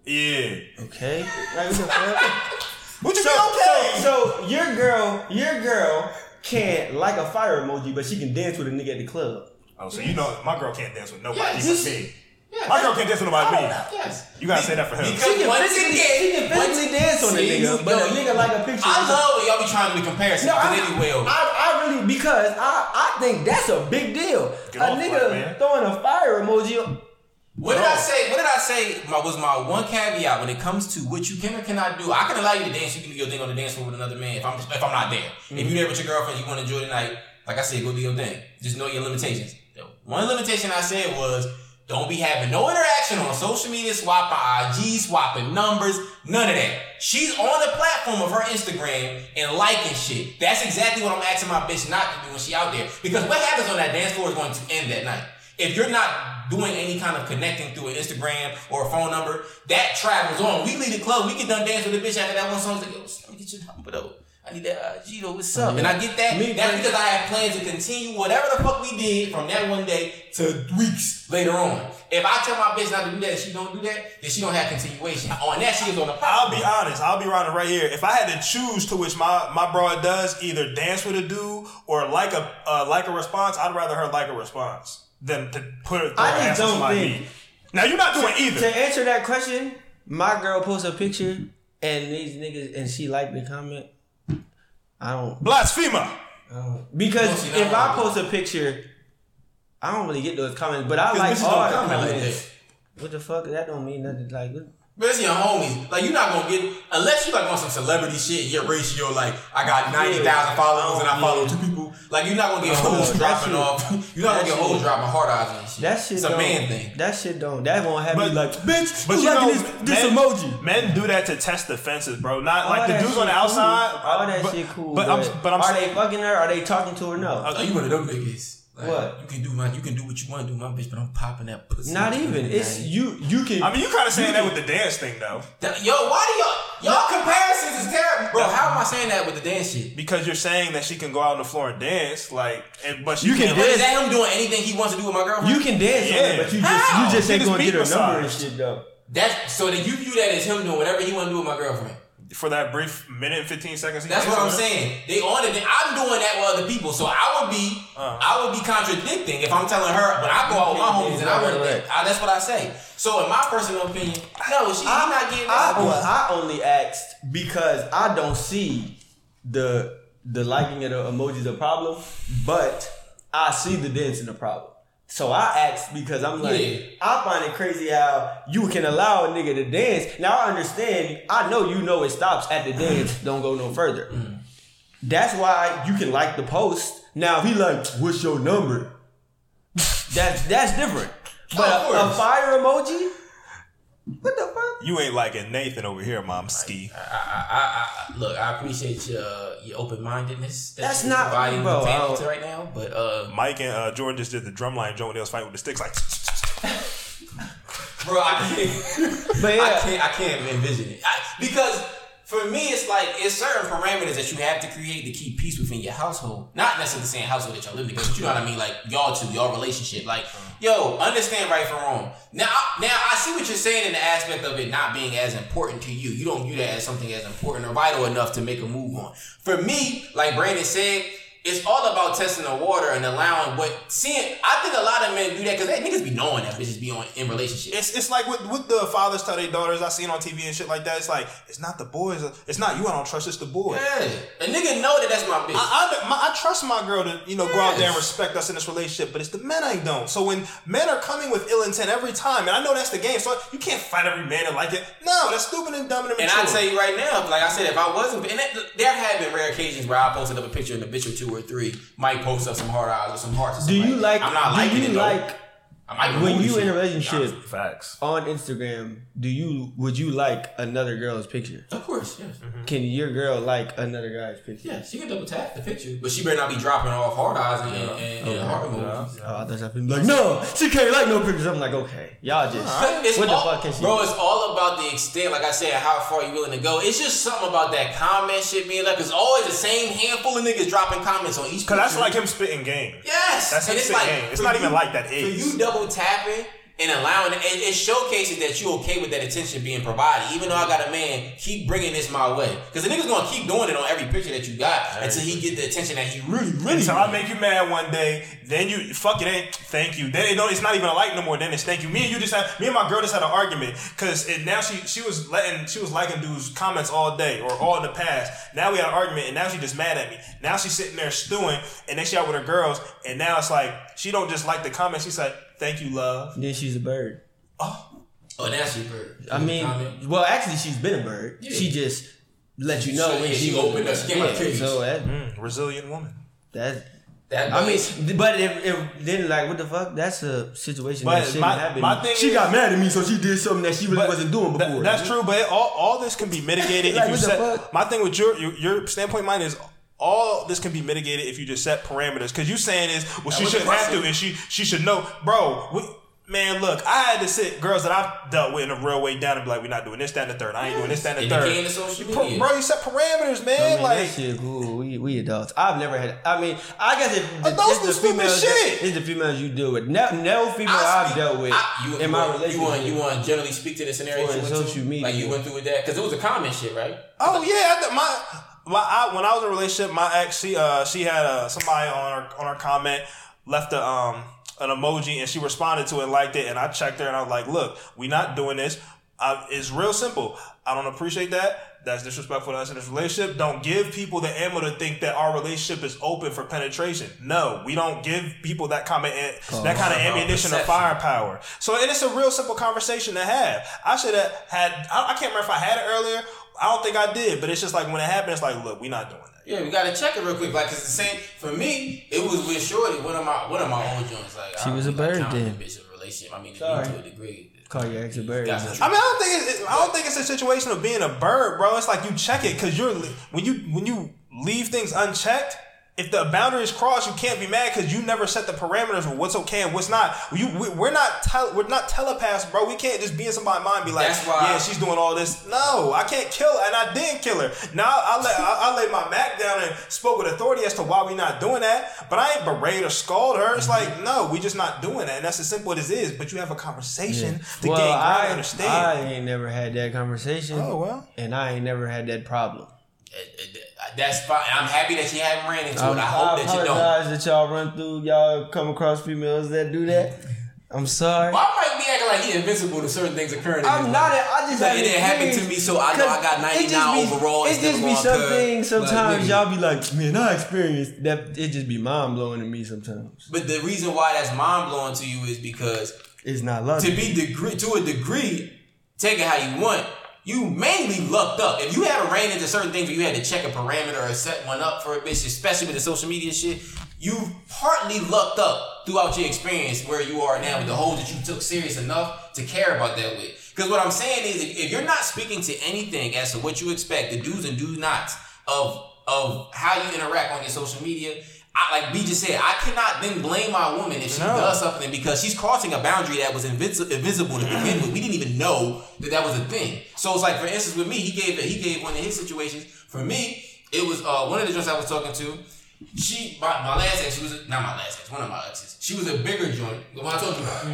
Yeah. Okay. Like, what the fuck? Would you so, be okay? so, so your girl, your girl can't like a fire emoji, but she can dance with a nigga at the club. oh, so you know my girl can't dance with nobody Yes. but me. Yeah, My girl can't dance with nobody but me. Oh, yes. You gotta say that for him. Because She can once physically, again, she can physically dance on a nigga, you- but yo, a nigga like a picture. I is a- love when y'all be trying to be comparisons. No, because I, anyway, I, I really because I, I think that's a big deal. Get a nigga white throwing a fire emoji. What did I say? What did I say? My, was my one caveat when it comes to what you can or cannot do. I can allow you to dance. You can do your thing on the dance floor with another man. If I'm if I'm not there, if you're mm-hmm. there with your girlfriend, you want to enjoy the night. Like I said, go do your thing. Just know your limitations. One limitation I said was don't be having no interaction on social media, swapping IG, swapping numbers, none of that. She's on the platform of her Instagram and liking shit. That's exactly what I'm asking my bitch not to do when she out there. Because what happens on that dance floor is going to end that night. If you're not doing any kind of connecting through an Instagram or a phone number, that travels on. We leave the club, we get done dancing with the bitch after that one song. Like, yo, let me get your number though. I need that IG though. What's up? And I get that. Me That's because I have plans to continue whatever the fuck we did from that one day to weeks later on. If I tell my bitch not to do that and she don't do that, then she don't have continuation. On that, she is on the I'll be honest. I'll be running right here. If I had to choose to which my my broad does, either dance with a dude or like a uh, like a response, I'd rather her like a response than to put her. I just ass on don't somebody think- beat. Now you're not doing either. To answer that question, my girl posts a picture and these niggas and she liked the comment. I don't Blasphemer. because No, if now- I post a picture, I don't really get those comments. But I like bitches all don't the comment like what the fuck? That don't mean nothing. Like what? But it's your homies. Like you're not gonna get unless you like on some celebrity shit. Your ratio like I got ninety thousand followers and I follow Yeah. two people. Like you're not gonna get Oh, hoes that dropping shit- off. You're not gonna get shit- hoes dropping heart eyes and shit. That shit It's a don't, man thing. That shit don't. That won't have But- me like, bitch. But who you know, liking this, this men, emoji. men do that to test defenses, bro. Not All like the dudes on the outside. Cool. All that but, shit cool. But, But, I'm but I'm are saying they fucking her? Are they talking to her? No. Oh, you one of them niggas. Like, What? You can do my you can do what you want to do, my bitch, but I'm popping that pussy. Not even. It's you. You can. I mean, you kind of saying that with the dance thing though, That- Yo, why do y'all y'all comparisons is terrible, bro? How am I saying that with the dance shit? because you're saying that she can go out on the floor and dance, like, and but she You can can't. But is that him doing anything he wants to do with my girlfriend? you can dance on Yeah. it, but you just How? you just Get ain't gonna get her number and shit though. That's so that you view that as him doing whatever he want to do with my girlfriend. For that brief minute and fifteen seconds. That's what I'm saying. They on it. I'm doing that with other people, so I would be, Uh. I would be contradicting if I'm telling her. But I go out with my homies and I Right, want right. I, That's what I say. So in my personal opinion, no, she, he not getting I, that. well, I only asked because I don't see the the liking of the emojis a problem, but I see the dancing a problem. So I asked because I'm like, Yeah. I find it crazy how you can allow a nigga to dance. Now I understand. I know you know it stops at the dance. Mm. Don't go no further. Mm. That's why you can like the post. Now he like, what's your number? That's that's different. But a, a fire emoji. What the fuck? You ain't liking Nathan over here, mom. Ski. I, I, I, I, look, I appreciate your uh, your open mindedness. That That's not- providing bro, the I family don't- right now. But uh, Mike and uh, Jordan just did the drumline joint when they was fighting with the sticks, like. bro, I can't. But I can't. I can't envision it I, because for me, it's like it's certain parameters that you have to create to keep peace within your household. Not necessarily the same household that y'all live together, but you know what I mean. Like y'all two, y'all relationship. Like, yo, understand right from wrong. Now, now I see what you're saying in the aspect of it not being as important to you. You don't view that as something as important or vital enough to make a move on. For me, like Brandon said. It's all about testing the water and allowing what seeing. I think a lot of men do that because they niggas be knowing that bitches be on in relationships. It's, it's like with, with the fathers tell their daughters I seen on TV and shit like that. It's like it's not the boys. It's not you. I don't trust. It's the boy. Yeah, a nigga know that that's my bitch. I, I, my, I trust my girl to you know go out there and respect us in this relationship, but it's the men I don't. So when men are coming with ill intent every time, and I know that's the game, so you can't fight every man that like it. No, that's stupid and dumb and And immature. I tell you right now, like I said, if I wasn't, and that, there have been rare occasions where I posted up a picture in a bitch or two or three, might post up some hard eyes or some hearts. Or do you like? I'm not do liking you it though. like I when you the in a shit. relationship Facts. on Instagram? Do you would you like another girl's picture? Of course, yes. Mm-hmm. Can your girl like another guy's picture? Yeah, she can double tap the picture, but she better not be dropping off hard eyes and, and, and, and heart emojis. Oh, I thought something like no, she can't like no pictures. I'm like, okay, y'all just It's what the fuck can she? Bro, do? it's all about the extent, like I said, how far you willing to go. It's just something about that comment shit being like, it's always the same handful of niggas dropping comments on each Cause that's like him spitting game. Yes, That's him and it's spitting like game. It's for not even you- like that For is. you double tapping and allowing it, it, it showcases that you okay with that attention being provided. Even though I got a man, keep bringing this my way because the nigga's gonna keep doing it on every picture that you got until he get the attention that he really, really. Until I make you mad one day, then you fuck it ain't thank you. Then it don't, it's not even a like no more. Then it's thank you. Me and you just had me and my girl just had an argument because now she she was letting she was liking dudes comments all day or all in the past. Now we had an argument and now she just mad at me. Now she's sitting there stewing and then she out with her girls and now it's like she don't just like the comments. She's like thank you love. then she's a bird. oh, that's your bird. I mean, Comment. well, actually, she's been a bird. Yeah. She just let you know she- when yeah, she, she opened up, she came out yeah. So that Mm, resilient woman. that. that I mean, but if, if then like what the fuck? That's a situation But that shouldn't my- happen. my thing she is- got mad at me, so she did something that she really wasn't doing that- before. that's true, but it- all, all this can be mitigated Like, if you what the set. fuck? My thing with your, your your standpoint, mine is all this can be mitigated if you just set parameters. Because you saying is, well, she shouldn't have to, and she she should know, bro. We, man, look, I had to sit girls that I've dealt with in a real way down and be like, we're not doing this, that, and the third. I ain't doing this, that, and It the third. became the social Pro- media. Bro, you set parameters, man. I mean, like, that shit cool. We we adults. I've never had. I mean, I guess it, the, Adults it's the females. shit. It's the females you deal with. No, no female I I've dealt with I- you, in you my want, relationship. You want, you want generally speak to the scenario For you went social to? media. Like you went through with that? Because it was a common shit, right? Oh yeah, I, th- my my I, when I was in a relationship, my ex she uh she had uh, somebody on her on her comment left a um an emoji and she responded to it and liked it and I checked her and I was like, look, we not doing this. Uh, it's real simple. I don't appreciate that. That's disrespectful to us in this relationship. Don't give people the ammo to think that our relationship is open for penetration. No, we don't give people that comment, that kind of ammunition or firepower. So, and it's a real simple conversation to have. I should have had. I, I can't remember if I had it earlier. I don't think I did, but it's just like when it happened, it's like, look, we're not doing that. Yeah, we gotta check it real quick. Like, it's the same for me, it was with Shorty. One of my one of my old joints. Like, She I was a bird like then. Bitch, a relationship. I mean, Sorry. to a degree. Call your ex a bird. Got but- some- I mean, I don't think it's, I don't think it's a situation of being a bird, bro. It's like you check it because you're when you when you leave things unchecked if the boundary is crossed, you can't be mad because you never set the parameters of what's okay and what's not. You we, we're not tel- we're not telepaths, bro. We can't just be in somebody's mind and be like, why- yeah, she's doing all this. No, I can't kill her, and I didn't kill her. Now I let I, I laid my Mac down and spoke with authority as to why we're not doing that. But I ain't berate or scold her. It's like mm-hmm. no, we just not doing that, and that's as simple as it is. But you have a conversation to well, gain ground I, and understand. I ain't never had that conversation. Oh, well. and I ain't never had that problem. That's fine. I'm happy that you haven't ran into it. I hope that you don't. apologize that y'all run through. Y'all come across females that do that. I'm sorry. Why might be acting like he invincible to certain things occurring? I'm not. I just Like, it didn't happen to me, so I know I got 'cause it just 99 be- overall It just be something. some cuz. things. Like, Sometimes y'all be like, man, I experienced that. It just be mind blowing to me sometimes. But the reason why that's mind blowing to you is because It's not to be degree to a degree, take it how you want. You mainly lucked up. If you had ran into certain things where you had to check a parameter or set one up for a bitch, especially with the social media shit, you partly lucked up throughout your experience where you are now with the holes that you took serious enough to care about that with. Because what I'm saying is, if, if you're not speaking to anything as to what you expect, the do's and do nots of of how you interact on your social media, I, like B just said, I cannot then blame my woman if she No. does something because she's crossing a boundary that was invis- invisible to begin with. We didn't even know that that was a thing. So it's like, for instance, with me, he gave he gave one of his situations. For me, it was uh, one of the joints I was talking to. She, my, my last ex, she was a, not my last ex, one of my exes. She was a bigger joint, the one I told you about.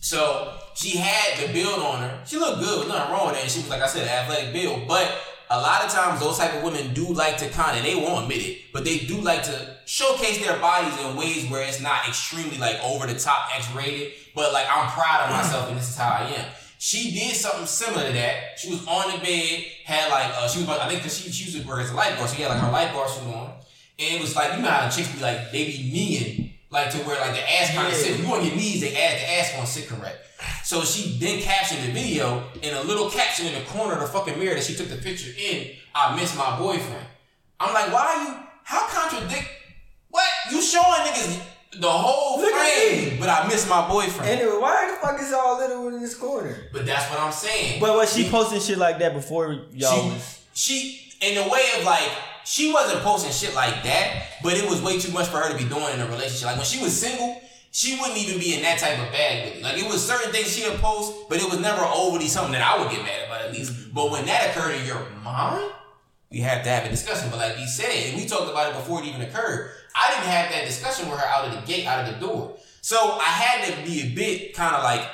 So she had the build on her. She looked good, nothing wrong with that. And she was like I said, an athletic build. But a lot of times those type of women do like to kind of they won't admit it, but they do like to showcase their bodies in ways where it's not extremely like over the top X rated. But like I'm proud of myself and this is how I am. She did something similar to that. She was on the bed, had like uh, she was I think because she, she used to work as a lifeguard, so she had like her lifeguard suit on. And it was like, you know how the chicks be like, they be kneeing, like to where like the ass kind of Yeah. sit. You on your knees, they ass, the ass gonna sit correct. So she then captioned the video in a little caption in the corner of the fucking mirror that she took the picture in, I miss my boyfriend. I'm like, why are you, how contradict, what? You showing niggas the whole Look frame, but I miss my boyfriend. Anyway, why the fuck is all little in this corner? but that's what I'm saying. But was she posting shit like that before y'all she, was? she in a way of like she wasn't posting shit like that, but it was way too much for her to be doing in a relationship. Like when she was single, she wouldn't even be in that type of bag with it. Like it was certain things she would post, but it was never overly something that I would get mad about at least. Mm-hmm. But when that occurred in your mind, we have to have a discussion. But like he said, and we talked about it before it even occurred. I didn't have that discussion with her out of the gate, out of the door. So I had to be a bit kind of like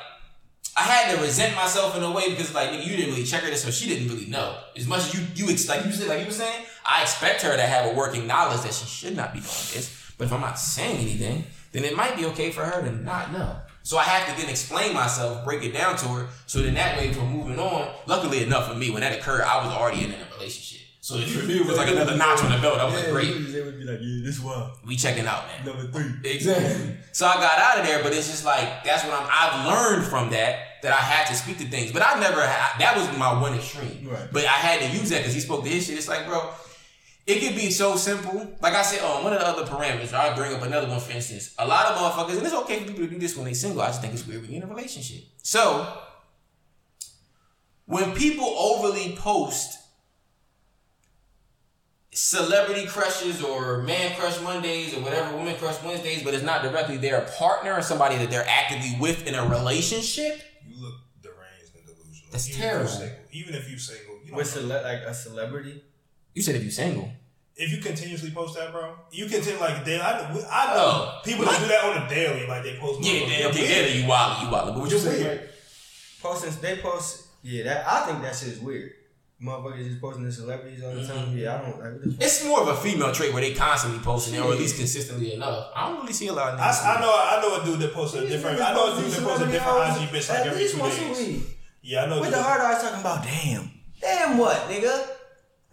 I had to resent myself in a way because like nigga, you didn't really check her this, so she didn't really know. As much as you you ex- like you said like you were saying, I expect her to have a working knowledge that she should not be doing this. But if I'm not saying anything, then it might be okay for her to not know. So I have to then explain myself, break it down to her, so then that way if we're moving on. Luckily enough for me, when that occurred, I was already in a relationship. So for me, it was like another notch on the belt. I was yeah, like, great, They would be like, yeah, this one. we checking out, man. Number three. Exactly. So I got out of there, but it's just like that's what I'm. I've learned from that that I had to speak to things, but I never. Had, that was my one extreme. Right. But I had to use that because he spoke to his shit. It's like, bro, it could be so simple. Like I said, on one of the other parameters. I'll bring up another one. For instance, a lot of motherfuckers, and it's okay for people to do this when they're single. I just think it's weird when you're in a relationship. So when people overly post celebrity crushes or man crush Mondays or whatever woman crush Wednesdays, but it's not directly their partner or somebody that they're actively with in a relationship. You look deranged and delusional. That's Even terrible. If you're single, even if you single, you With cele- like a celebrity? You said if you're single. if you continuously post that, bro, you continue like daily. I, I know Oh. people that do that on a daily, like they post. Yeah, motherfuckers. yeah, okay, yeah, you wild, you wild. But what you saying? weird. Posting, they post, yeah, that I think that shit is weird. Motherfuckers just posting the celebrities all the Mm-hmm. time. Yeah, I don't like what the fuck. It's more of a female trait where they constantly posting it, or at least consistently enough. I don't really see a lot of I, niggas. I know, I know a dude that posts a different. I know a dude that posts a different IG bitch like every two days. Yeah, I know. With the hard eyes talking about, damn. Damn what, nigga?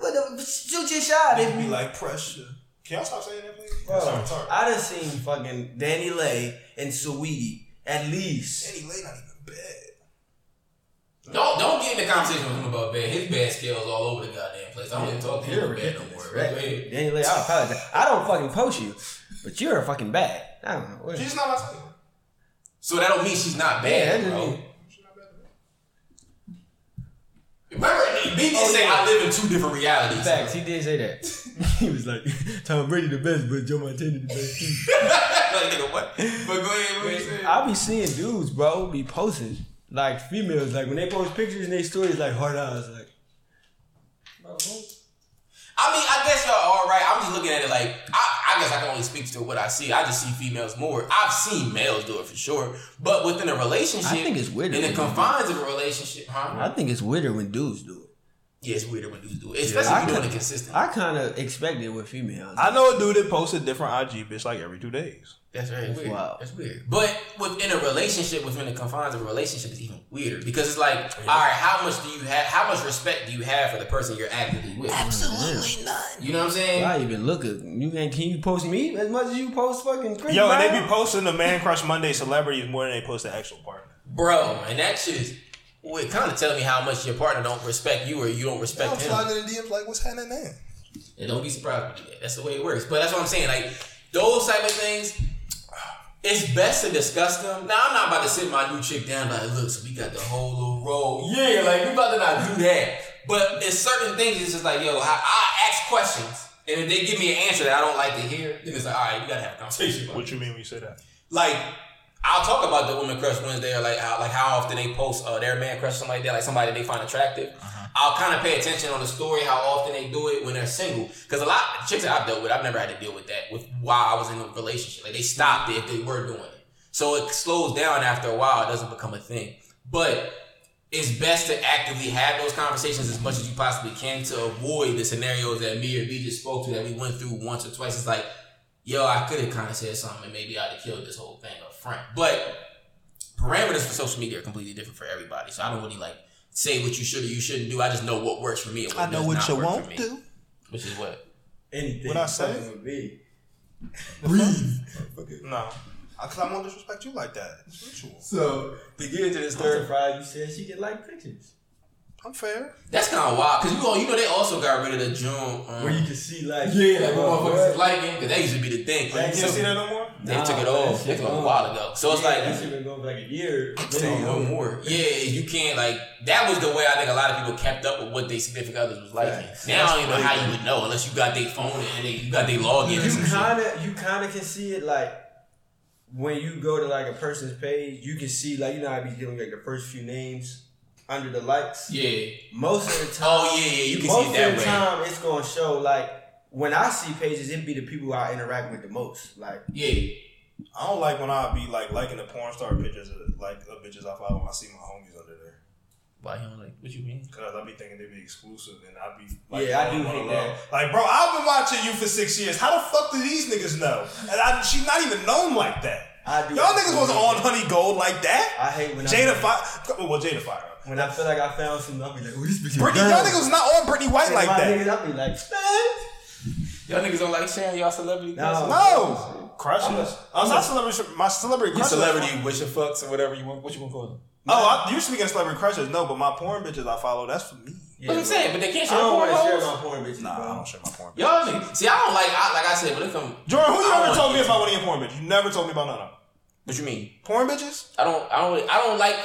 What the, shoot your shot. They If be like pressure. Can y'all stop saying that, please? Bro, Sorry, sorry. I done seen fucking DaniLeigh and Saweetie at least. DaniLeigh not even bad. Don't don't get in the conversation with him about bad. His bad scales all over the goddamn place. I don't even talk to him about bad no more. Go ahead. DaniLeigh, I apologize. I don't fucking post you, but you're a fucking bad. I don't know. She's not my type. So that don't mean she's not Yeah, bad, that bro. mean- Remember, B did Oh, say yeah. I live in two different realities. Facts, he did say that. he was like, Tom Brady the best, but Joe Montana the best too. like, nigga, what? But go ahead, what you saying? I be seeing dudes, bro, be posting like females, like when they post pictures and they stories, like hard eyes, like. I mean, I guess y'all all right. I'm just looking at it like I, I guess I can only speak to what I see. I just see females more. I've seen males do it for sure, but within a relationship, I think it's weirder in the when confines of a relationship, huh? I think it's weirder when dudes do it. Yeah, it's weirder when dudes do it, especially I if you're doing it consistently. I kind of expect it with females. I know a dude that posts a different IG bitch like every two days. That's very weird. wild. That's weird. But within a relationship, within the confines of a relationship, is even weirder because it's like, all right, how much do you have? How much respect do you have for the person you're actively with? Absolutely none. You know what I'm saying? I even look at you. Can can you post me as much as you post fucking Chris Yo, and they be posting the Man Crush Monday celebrities more than they post the actual partner. Bro, and that shit is well, it kind of tell me how much your partner don't respect you or you don't respect him. I'm in the DMs like, what's happening there? And don't be surprised when you. That's the way it works. But that's what I'm saying. Like those type of things, it's best to discuss them. Now I'm not about to sit my new chick down like, look, so we got the whole little roll. Yeah, like we about to not do that. But there's certain things. It's just like, yo, I, I ask questions, and if they give me an answer that I don't like to hear, then it's like, all right, we gotta have a conversation. About it. What you mean when you say that? Like. I'll talk about the woman crush Wednesday or like how like how often they post uh, their man crush something like that, like somebody they find attractive. I'll kind of pay attention on the story, how often they do it when they're single. Because a lot of chicks that I've dealt with, I've never had to deal with that with while I was in a relationship. Like they stopped it if they were doing it. So it slows down after a while. It doesn't become a thing. But it's best to actively have those conversations as much as you possibly can to avoid the scenarios that me or B just spoke to that we went through once or twice. It's like, yo, I could have kind of said something and maybe I'd have killed this whole thing front. But parameters for social media are completely different for everybody. So I don't really like say what you should or you shouldn't do. I just know what works for me. And what I know does what not you work for won't me. do. Which is what? anything. What I say? fucking with me. No. Because I won't disrespect you like that. It's mutual. So To get into this I'm surprised you said she can like pictures I'm fair. That's kind of wild because you know, you know they also got rid of the June. Um, where you can see like yeah, like oh, motherfuckers what? liking because that used to be the thing. You can't So see that no more? They Nah, took it off. shit They took it off a while ago. So it's Yeah, like that shit been going for like a year. No more. Yeah, you can't like that was the way I think a lot of people kept up with what their significant others was liking. Facts. Now I don't even know how you would know unless you got their phone and they, you got their login. or You kind of, you kind of can see it like when you go to like a person's page, you can see like you know I be getting like the first few names under the likes. Yeah. Most of the time, Oh yeah, yeah. You can most see it that of the way. time it's gonna show like when I see pages, it'd be the people I interact with the most. Like Yeah. I don't like when I be like liking the porn star pictures of like of bitches I follow when I see my homies under there. Why you don't like? What you mean? Cause I be thinking they be exclusive and I be like, Yeah, I do on hate the that. Like, bro, I've been watching you for six years. How the fuck do these niggas know? And I, she's not even known like that. I do. Y'all niggas wasn't on Honey Gold like that. I hate when Jada I, Fire, well, Jada Fire. When I feel like I found something. I'll be like, oh, this bitch. is Brittany, girl. y'all niggas was not on Brittany White And like my that. Niggas, I'll be like, man. Y'all niggas don't like sharing y'all celebrity. No. No, crushes. I'm not celebrity. My celebrity Your crushes. celebrity wish your fucks or whatever you want. What you want to call them? Oh, I, you speaking of celebrity crushes? No, but my porn bitches I follow. That's for me. Yeah, What I'm saying, but they can't I share don't want to share my porn bitches. Nah, bro. I don't share my porn. Bitches. Y'all niggas. See, I don't like. I, like I said, when it come. Jordan, who you I ever told me like- about one of your porn bitches? You never told me about none of them. What you mean? Porn bitches? I don't. I don't. I don't like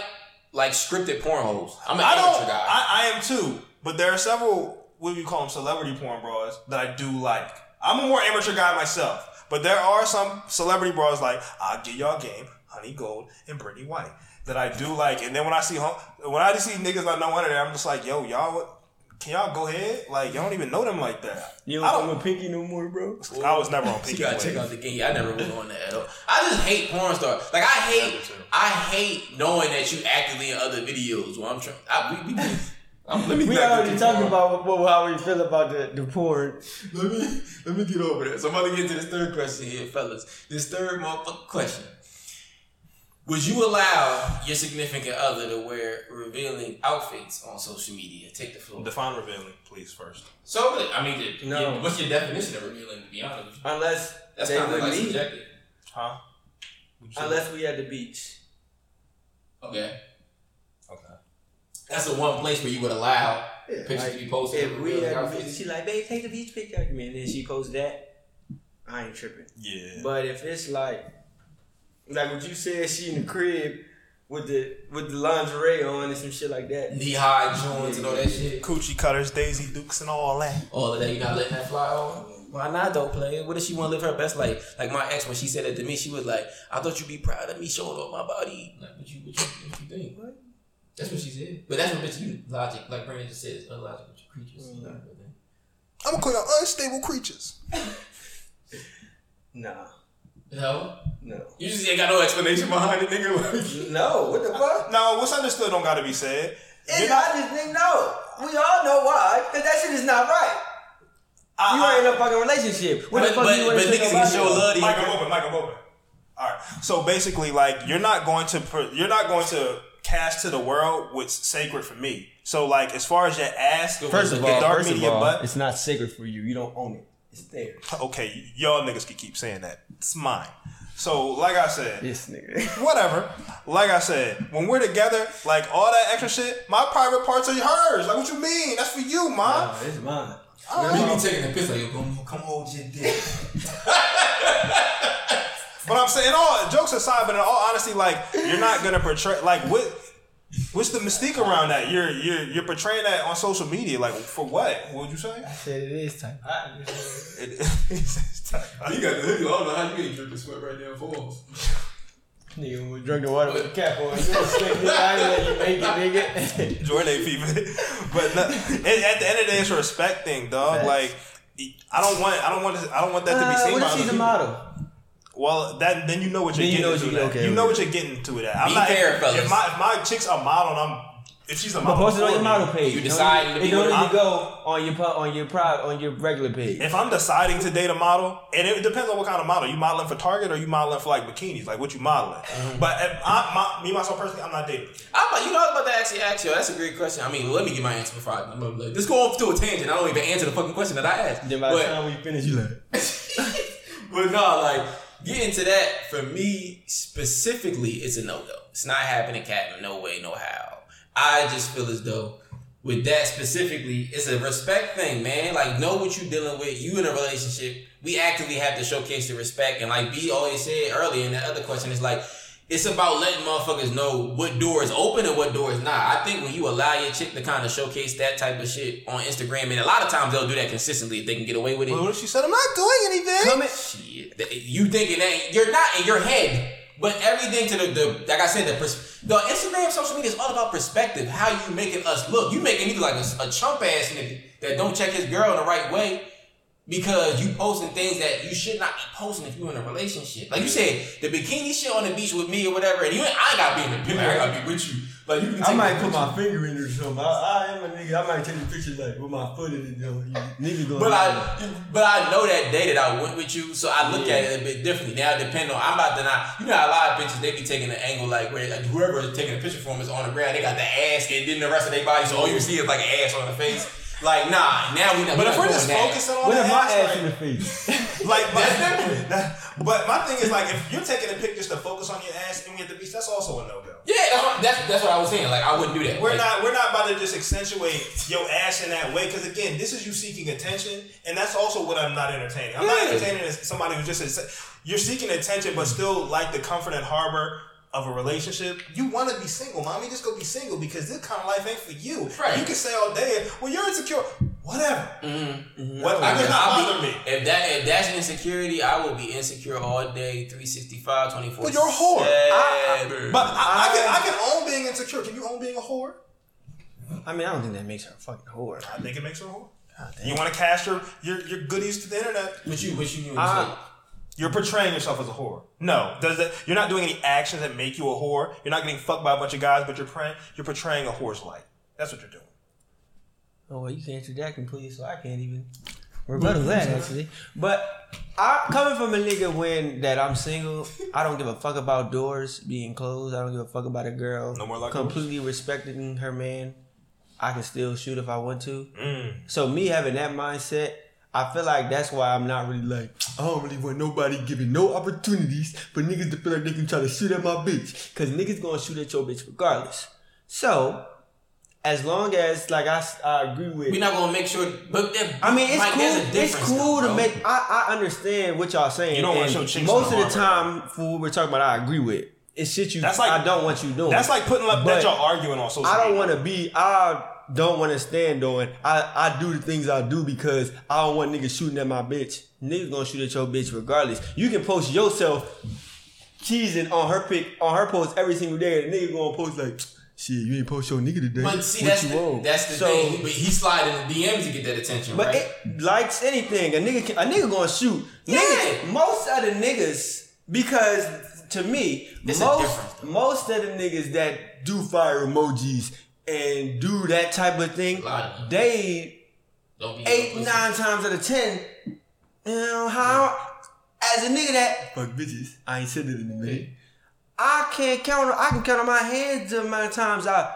like scripted porn hoes. I'm an I amateur guy. I, I am too. But there are several. What do you call them? Celebrity porn bras that I do like. I'm a more amateur guy myself. But there are some celebrity bras like I'll get y'all game, Honey Gold, and Brittany White that I do like. And then when I see when I see niggas I know under there, I'm just like, yo, y'all, what? Can y'all go ahead? Like y'all don't even know them like that. You I don't don't. fuck with Pinky no more, bro. I was never on Pinky. You gotta check out the game. I never was on that at all. I just hate porn stars. Like I hate, I hate knowing that you actively in other videos. While I'm trying, I, we, we, I'm, let me. We back up already to talked porn. about what, what, how we feel about the, the porn. Let me let me get over that. So I'm about to get to this third question here, fellas. This third motherfucking question. Would you allow your significant other to wear revealing outfits on social media? Take the floor. Define revealing, please first. So, I mean, the, No. yeah, what's your definition of revealing? To be honest. Unless that's they kind of like me. subjective. Huh? What'd you say? Unless we at the beach. Okay, Okay. that's the one place where you would allow Yeah, pictures like, to be posted. If of we revealing at the beach, she like, babe, take the beach picture of me, and then she posts that. I ain't tripping. Yeah. But if it's like, like what you said, she in the crib with the with the lingerie on and some shit like that. Knee high joints and all that shit. Coochie cutters, Daisy Dukes, and all that. All of that, you not letting that fly on? Why not though, player? What if she want to live her best life? Like my ex, when she said that to me, she was like, "I thought you'd be proud of me showing off my body." Like, what you, what you, what you think? What? That's what she said. But that's what bitch you logic, like Brandon just said, it's illogical creatures. Mm-hmm. You know I mean? I'm gonna call y'all unstable creatures. Nah, No, no, you just ain't got no explanation behind it, nigga. Like, no. What the fuck? No, what's understood don't gotta be said. And You're not- I just think no. We all know why, cause that shit is not right. I- You I- ain't in a ah. fucking relationship. What But- the fuck but- you wanna but say niggas can nobody show love to you. Mike, I'm open. Mike, I'm open. All right. So basically, like, you're not going to pr- you're not going to cast to the world what's sacred for me. So, like, as far as your ass, First of your all, dark first of all, butt. it's not sacred for you. You don't own it. It's theirs. Okay, y'all niggas can keep saying that. It's mine. So, like I said, This nigga. whatever. Like I said, when we're together, like all that extra shit, my private parts are hers. Like, what you mean? That's for you, ma. Nah, it's mine. Ah. you be taking a piss like, yo, come, come hold your dick. But I'm saying, all jokes aside, but in all honesty, like you're not gonna portray like what. What's the mystique around that? You're you're you're portraying that on social media, like for what? What would you say? I said it is type. It, You got the hoodie. I don't know how you ain't dripping sweat right now, falls. Nigga, we drunk the water with the cap on. You know, slick nigga, I ain't let you make it, nigga. Jordan ain't fever. But no, it, at the end of the day, it's a respect thing, dog. Facts. Like I don't want I don't want to, I don't want that to be Uh, seen what by if other she's a model? Well, that then you know what you're Then you getting know what into. you- okay, you know what you're getting to. With that I'm Be not. fair, if, fellas. if my if my chick's a model, and I'm if she's a model, post it on for your me, model page. You It decide don't- to It be don't with- need to go on your pu- on your private on your regular page. If I'm deciding to date a model, and it depends on what kind of model. You modeling for Target or you modeling for like bikinis? Like what you modeling? Mm-hmm. But if I, my, me myself personally, I'm not dating. I'm about, you know, I was about to actually ask you. That's a great question. I mean, let me get my answer before I. I'm gonna like, let's go off to a tangent. I don't even answer the fucking question that I asked. Then by But- the time we finish, you like. but no, like getting to that for me specifically, it's a no go. It's not happening, Cat. No way, no how. I just feel as though with that specifically, it's a respect thing, man. Like know what you're dealing with. You in a relationship, we actively have to showcase the respect. And like B always said earlier in the other question, is like it's about letting motherfuckers know what door is open and what door is not. I think when you allow your chick to kind of showcase that type of shit on Instagram, and a lot of times they'll do that consistently if they can get away with it. Well, what if she said I'm not doing anything? Come in. Shit, you thinking that you're not in your head, but everything to the, the like I said, the pers- the Instagram, social media is all about perspective. How you making us look? You making me look like a, a chump ass nigga that don't check his girl in the right way because you posting things that you should not be posting if you're in a relationship. Like you said, the bikini shit on the beach with me or whatever, and you ain't, I ain't gotta be in the picture. I gotta be with you. Like you can. I might put my finger in or something. I, I am a nigga. I might take a picture like with my foot in it. You niggas gonna. But know. I, but I know that day that I went with you, so I look Yeah. at it a bit differently. Now, depending on, I'm about to not, you know, how a lot of pictures they be taking an angle like where like, whoever is taking a picture from is on the ground. They got the ass and then the rest of their body, so all you see is like an ass on the face. Like, nah, now we not. But we if we're just focusing on What the if my ass, ass like, in the face? like, but, That's different. that- but my thing is like, if you're taking a pic just to focus on your ass and we at the beach, that's also a no go. Yeah, that's what, that's that's what I was saying. Like, I wouldn't do that. We're Like, not we're not about to just accentuate your ass in that way because again, this is you seeking attention, and that's also what I'm not entertaining. I'm not entertaining as somebody who just is, you're seeking attention, but still like the comfort and harbor of a relationship. You want to be single, mommy. Just go be single because this kind of life ain't for you. Right. You can say all day, well, you're insecure. Whatever. Mm-hmm. What I does mean, not bother me. If that if that's insecurity, I will be insecure all day, 365, 24. But you're a whore. I- seven. But I, I can I can own being insecure. Can you own being a whore? I mean, I don't think that makes her a fucking whore. I think it makes her a whore. God. You want to cast your, your your goodies to the internet. what you what you mean? when you I- say- You're portraying yourself as a whore. No, does that? You're not doing any actions that make you a whore. You're not getting fucked by a bunch of guys, but you're praying. You're portraying a whore's life. That's what you're doing. Oh well, you can answer that completely, so I can't even rebuttal that actually. But I'm coming from a nigga when that I'm single, I don't give a fuck about doors being closed. I don't give a fuck about a girl No more like completely respecting her man. I can still shoot if I want to. Mm. So me having that mindset, I feel like that's why I'm not really like I don't really want nobody giving no opportunities for niggas to feel like they can try to shoot at my bitch, cause niggas gonna shoot at your bitch regardless. So as long as like I, I agree with we're not gonna make sure, but I mean, it's a cool. It's cool though, to make. I, I understand what y'all saying. You don't wanna and show chinks Most of the time, for what we're talking about, I agree with. it's shit you. That's like- I don't want you doing. That's like putting up that y'all arguing on social I don't want to be. I don't want to stand doing. I I do the things I do because I don't want niggas shooting at my bitch. Niggas gonna shoot at your bitch regardless. You can post yourself cheesing on her pic on her post every single day, and the nigga gonna post like, shit, you ain't post your nigga today. But see, what that's you the, that's the So- thing. But he slide in the DMs to get that attention, But right? it likes anything. A nigga, can, a nigga gonna shoot. Yeah. Niggas, most of the niggas, because to me, It's most most of the niggas that do fire emojis and do that type of thing, A of they eight nine times out of ten, you know how as a nigga that fuck bitches, I ain't said it in a minute. I can't count. I can count on my hands the amount of times I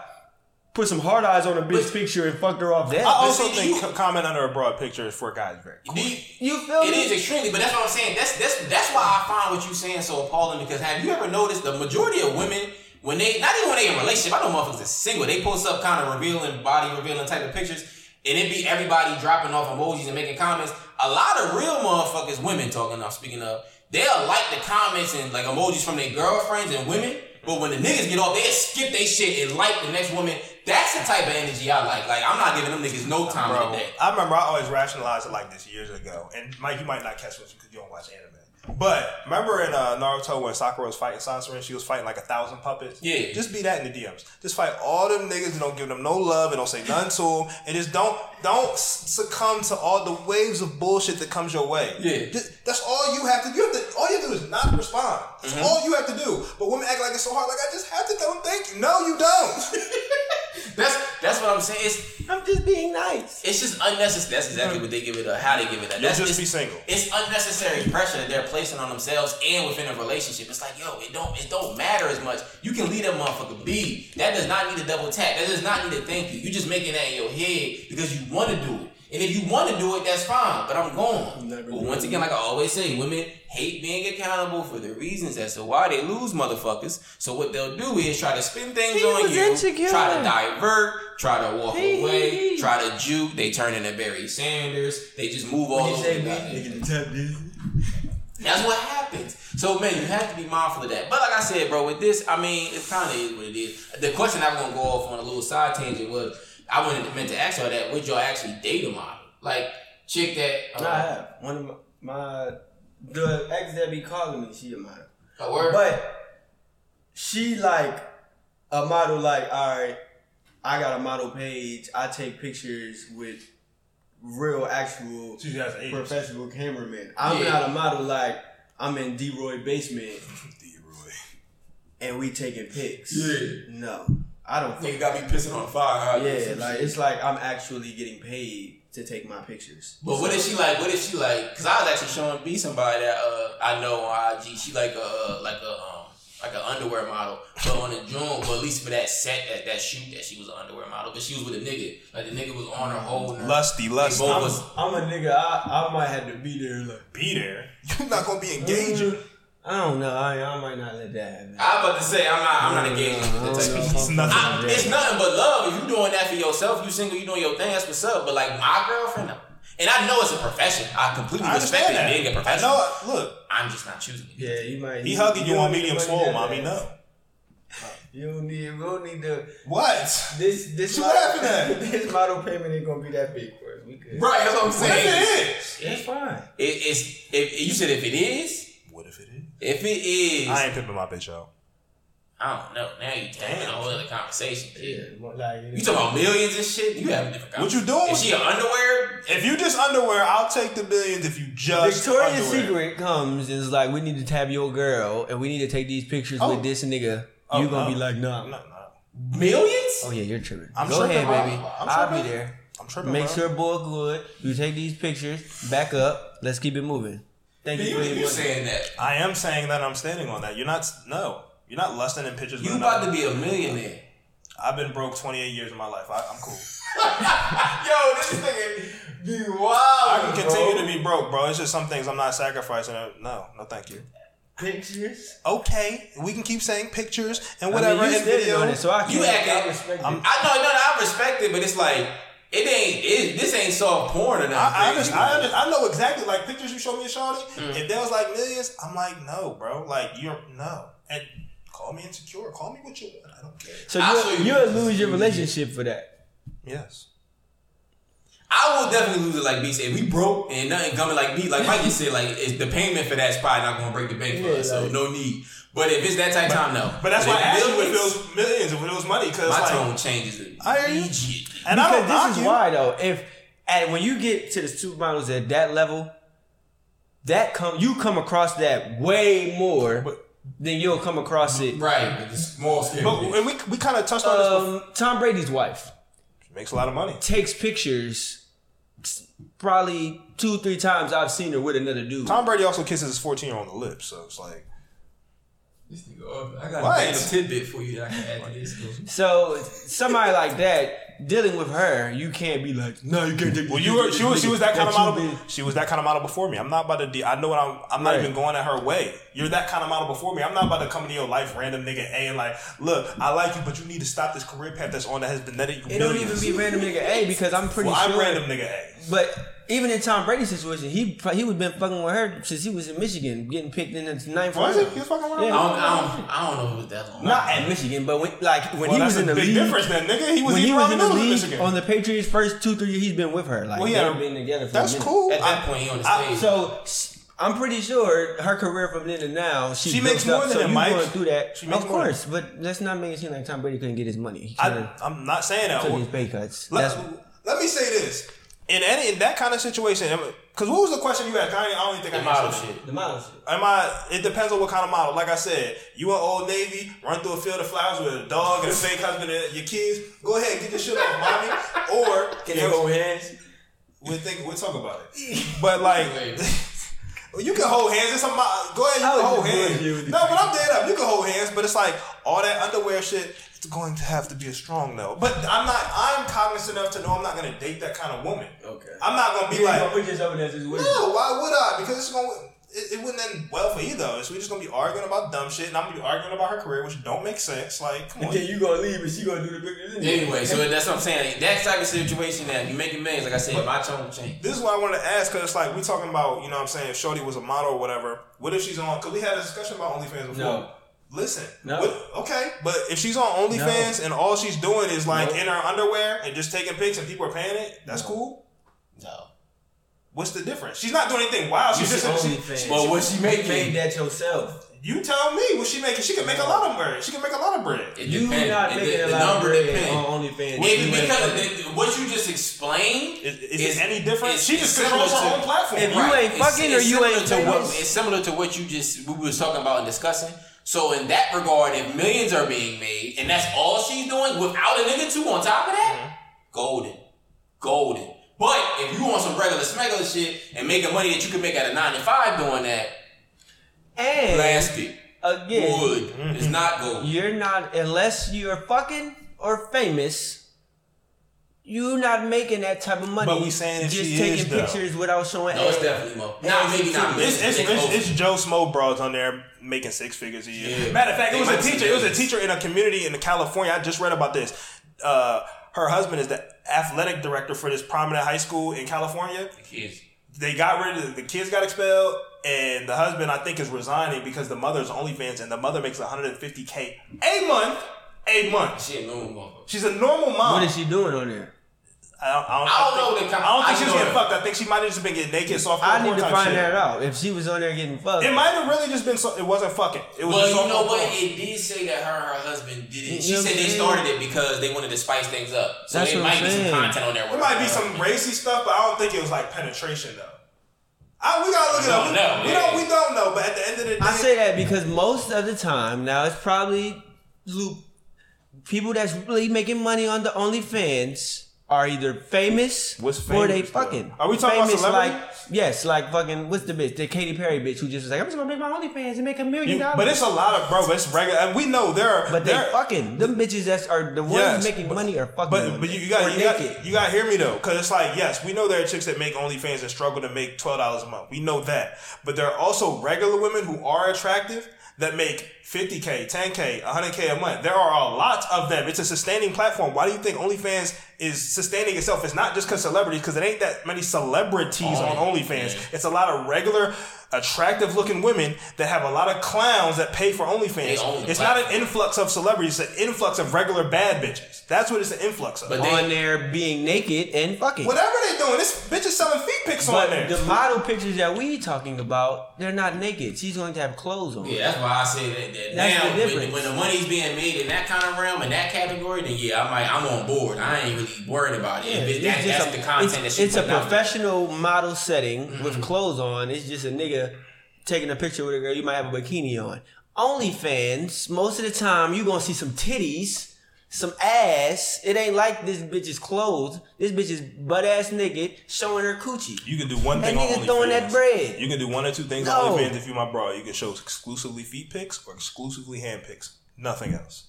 put some hard eyes on a bitch picture and fucked her off that. I also see, think you- comment under a broad picture is for guys very. Do you, you feel It me? is extremely, but that's what I'm saying. That's that's that's why I find what you saying so appalling. Because have you ever noticed the majority of women when they not even when they in a relationship, I know motherfuckers are single. They post up kind of revealing body revealing type of pictures, and it be everybody dropping off emojis and making comments. A lot of real motherfuckers, women talking. I'm speaking of, they'll like the comments and like emojis from their girlfriends and women. But when the niggas get off, they skip they shit and like the next woman. That's the type of energy I like. Like I'm not giving them niggas no time Bro, of the day. I remember I always rationalized it like this years ago. And Mike, you might not catch what this because you don't watch anime. But remember in uh, Naruto when Sakura was fighting Sasori and she was fighting like a thousand puppets? Yeah. Just be that in the DMs. Just fight all them niggas and don't give them no love and don't say none to them. And just don't don't succumb to all the waves of bullshit that comes your way. Yeah. Just- that's all you have to do. You have to, all you have to do is not respond. That's Mm-hmm. all you have to do. But women act like it's so hard. Like, I just have to tell them thank you. No, you don't. That's that's what I'm saying. It's I'm just being nice. It's just unnecessary. That's exactly what they give it. Or how they give it. That. You'll That's just be single. It's unnecessary pressure that they're placing on themselves and within a relationship. It's like, yo, it don't it don't matter as much. You can leave that motherfucker be. That does not need a double tap. That does not need a thank you. You just making that in your head because you want to do it. And if you want to do it, that's fine. But I'm gone. not But once again, like I always say, women hate being accountable for the reasons as to why they lose motherfuckers. So what they'll do is try to spin things He on you, insecure. try to divert, try to walk He- away, he- he- try to juke. They turn into Barry Sanders. They just move all over. the me, goddamn- nigga, tap this. That's what happens. So man, you have to be mindful of that. But like I said, bro, with this, I mean, it kind of is what it is. The question I'm gonna go off on a little side tangent was, I wanted meant to ask y'all that. Would y'all actually date a model? Like chick that? Uh, I have one of my, my the ex that be calling me. She a model, a word? but she like a model. Like, all right, I got a model page. I take pictures with real, actual, She has an professional cameramen. I'm Yeah. not a model like I'm in D Roy basement and we taking pics. Yeah. No, I don't. Nigga got me pissing on fire. huh? Yeah, like shit. it's like I'm actually getting paid to take my pictures. But what is she like? What is she like? Because I was actually showing B somebody that uh, I know on IG. She like a like a um, like an underwear model, but on the June, but at least for that set that that shoot that she was an underwear model, but she was with a nigga. Like the nigga was on her whole. Lusty, lusty. I'm, was- I'm a nigga. I, I might have to be there. Like Be there. You're not gonna be engaging. I don't know. I, I might not let that happen. I was about to say I'm not I'm not engaged with I that don't type know of if shit. It's nothing. I, it's nothing but love. If you doing that for yourself, you single, you doing your thing. That's what's up. But like my girlfriend, and I know it's a profession. I completely I respect understand it that. being a I profession. know. it. Look, I'm just not choosing it. Yeah, you might. he hugging you don't on medium the swole, that mommy. No. You don't need. We don't need the What? this this. So what model- happened This model payment ain't gonna be that big for us. We could. Right, that's what I'm What saying. if it is? That's fine. It, it's if you said if it is, What if it is? if it is, I I, ain't pimping my bitch out. I don't know. Now you taking a whole other conversation. Yeah, Kid. more like You talking about millions and shit? You have a different. What you doing? Is she an underwear? If you just underwear, I'll take the billions. If you just Victoria's underwear. Secret comes and is like, we need to tab your girl and we need to take these pictures Oh. with this nigga. Oh, you gonna no. be like, nah. No, no. Millions? Oh yeah, you're tripping. I'm Go tripping, ahead, baby. I'm I'll be there. I'm tripping. Make bro. sure boy good. You take these pictures, back up. Let's keep it moving. Thank you You, for you saying that? I am saying that I'm standing on that. You're not. No, you're not lusting in pictures. You with about to be a millionaire? I've been broke 28 years of my life. I, I'm cool. Yo, this nigga be wild. I can continue to be broke, bro. It's just some things I'm not sacrificing. No, no, thank you. Pictures. Okay, we can keep saying pictures and I mean, whatever you in standing video. it, so I can't. acting- I I'm- I know, no, no, I respect it, but it's like it ain't. It, this ain't soft porn or nothing. I, I, crazy. I, understand, I know exactly like pictures you show me, Shawty. Mm. If there was like millions, I'm like, no, bro. Like you're no. And Call me insecure. Call me what you want. I don't care. So you you you'll lose your relationship for that. Yes. I will definitely lose it like B said. We broke and nothing coming like B. Like Mikey said, like it's, the payment for that's probably not going to break the bank for Yeah, us. So like- no need. But if it's that type of time, no. But that's why if I asked you if it millions, was millions, if it was money, because my like, tone changes I hear you. immediately. and I don't this is you. why though. If and when you get to the supermodels at that level, that come you come across that way more But- than you'll come across it. Right, but the small scale. But and we we kind of touched on this. Before. Um, Tom Brady's wife Makes a lot of money. takes pictures. Probably two, three times I've seen her with another dude. Tom Brady also kisses his 14 year old on the lips, so it's like This nigga, uh, I got What? a tidbit for you that I can add to this. So somebody like that dealing with her, you can't be like, no, you can't take. Well, you were she was she was that kind of model. been- She was that kind of model before me. I'm not about to. De- I know what I'm. I'm not Right. even going at her way. You're that kind of model before me. I'm not about to come into your life, random nigga A, and like, look, I like you, but you need to stop this career path that's on that has been netting you It don't even be random nigga A because I'm pretty Well, I'm sure. random nigga A. But even in Tom Brady's situation, he pro- he was been fucking with her since he was in Michigan, getting picked in the ninth round. it? He He was fucking with her? Yeah. I don't, I don't, I don't know if it was that long. Not at Michigan, but when like when Well, he was in the big league. difference then, nigga. He was when he was in the the league Michigan. on the Patriots first two three years, he's been with her. Like Well, they've yeah, been together. For that's a minute. cool. At that I- point, he on the I- stage. So s- I'm pretty sure her career from then to now, she, She makes more up, than so him, Mike. going through that. She makes of more course, but let's not make it seem like Tom Brady couldn't get his money. I, I'm not saying that. took his pay cuts. Let, let me say this. In any in that kind of situation, because what was the question you asked? I, I don't even think the I model answered it. the model shit. Am I? It depends on what kind of model. Like I said, you an Old Navy, run through a field of flowers with a dog and a fake husband and your kids. Go ahead, get your shit off, mommy. Or Can you hold hands? We'll think. We'll talk about it. But like, you can hold hands. It's some. Go ahead, you can hold hands. No, but I'm dead up. You can hold hands, but it's like all that underwear shit. It's going to have to be a strong no. But I'm not. I'm cognizant enough to know I'm not going to date that kind of woman. Okay. I'm not going to be like. put yourself in that situation. No, why would I? Because it's going. to It, it wouldn't end well for either. of us. we just gonna be arguing about dumb shit, and I'm gonna be arguing about her career, which don't make sense. Like, come on. you gonna leave and she gonna do the pictures Anyway, so that's what I'm saying. That type of situation that you making millions, like I said, my tone change. This is why I wanted to ask, because it's like we talking about, you know what I'm saying, if Shorty was a model or whatever, what if she's on, because we had a discussion about OnlyFans before. No. Listen. No. what- okay, but if she's on OnlyFans and all she's doing is like No. in her underwear and just taking pics and people are paying it, that's No. cool. No. What's the difference? She's not doing anything wild. She's You just. said She, OnlyFans. she- But what she You making? made that yourself. you tell me what she making. She can make a lot of bread. She can make a lot of bread. It You depends. not It- making the, a the lot of number bread depends. on OnlyFans. It- You because the, what you just explained Is, is, it any different? it's- She just it's controls her similar own to- platform. If you right? ain't fucking or you ain't to what, it's similar to what you just we was talking about and discussing. So in that regard, if millions are being made and that's all she's doing without a nigga too on top of that, Mm-hmm. golden, golden. But if you want some regular smuggler shit and making money that you can make at a nine to five doing that, And plastic, again, wood, Mm-hmm. is not gold. you're not unless you're fucking or famous. You're not making that type of money. But we saying if just she taking is, though. pictures without showing. No, it's ass. definitely more. Nah, maybe not. It's, it's, It's it's, Joe Schmo broads on there making six figures a year. Yeah. Matter of fact, it was a teacher. It was a teacher in a community in California. I just read about this. Uh, her husband is the athletic director for this prominent high school in California. kids. They got rid of the kids got expelled, and the husband I think is resigning because the mother's OnlyFans, and the mother makes 150k a month. A month. Shit, no one going. She's a normal mom. What is she doing on there? I don't, I don't, I don't know think, the com- I don't think I she was getting that. fucked. I think she might have just been getting naked, soft I need porn to find shit. that out. If she was on there getting fucked, It might have really just been. So, it wasn't fucking. It was. Well, just you know what? porn. It did say that her and her husband did it. She You said they I'm started it because they wanted to spice things up. So That's it might I'm be some content on there. There might be some racy stuff, but I don't think it was like penetration though. I, we gotta look it don't up. know, we yeah. don't. We don't know. But at the end of the day, I say that because most of the time now it's probably loop people that's really making money on the OnlyFans are either famous, What's or they famous, though? fucking. Are we talking about famous celebrity? like yes, like fucking what's the bitch? The Katy Perry bitch who just was like, I'm just gonna make my OnlyFans and make a million dollars. but it's a lot of bro. It's regular, and we know there are. But they fucking them bitches that are the ones Yes, making but- money are fucking. But but you, you got you got you got to hear me though, because it's like yes, we know there are chicks that make OnlyFans and struggle to make twelve dollars a month. We know that, but there are also regular women who are attractive that make 50k, 10k, 100k a month. There are a lot of them. It's a sustaining platform. Why do you think OnlyFans is sustaining itself? It's not just because celebrities, because it ain't that many celebrities on OnlyFans. It's a lot of regular, attractive looking women that have a lot of clowns that pay for They own OnlyFans. the It's not an influx of celebrities. It's an influx of regular bad bitches. That's what it's an influx of. But they- on there being naked and fucking. Whatever they're doing, this bitch is selling feet pics on there. the model pictures that we talking about, they're not naked. She's going to have clothes on. Yeah, that's why I say that, that That's now the when, difference. when the money's being made in that kind of realm in that category, then yeah, I'm like I'm on board. I ain't really worried about it. Yeah, it's that, just that's a- the content it's, that she it's a putting out there. professional model setting with mm-hmm. clothes on. It's just a nigga taking a picture with a girl. You might have a bikini on. OnlyFans, most of the time you gonna see some titties, some ass. It ain't like this bitch is clothes. This bitch is butt ass naked showing her coochie. You can do one That thing on nigga OnlyFans. throwing that bread. You can do one or two things No. on OnlyFans if you my bro. You can show exclusively feet pics or exclusively hand pics. Nothing else.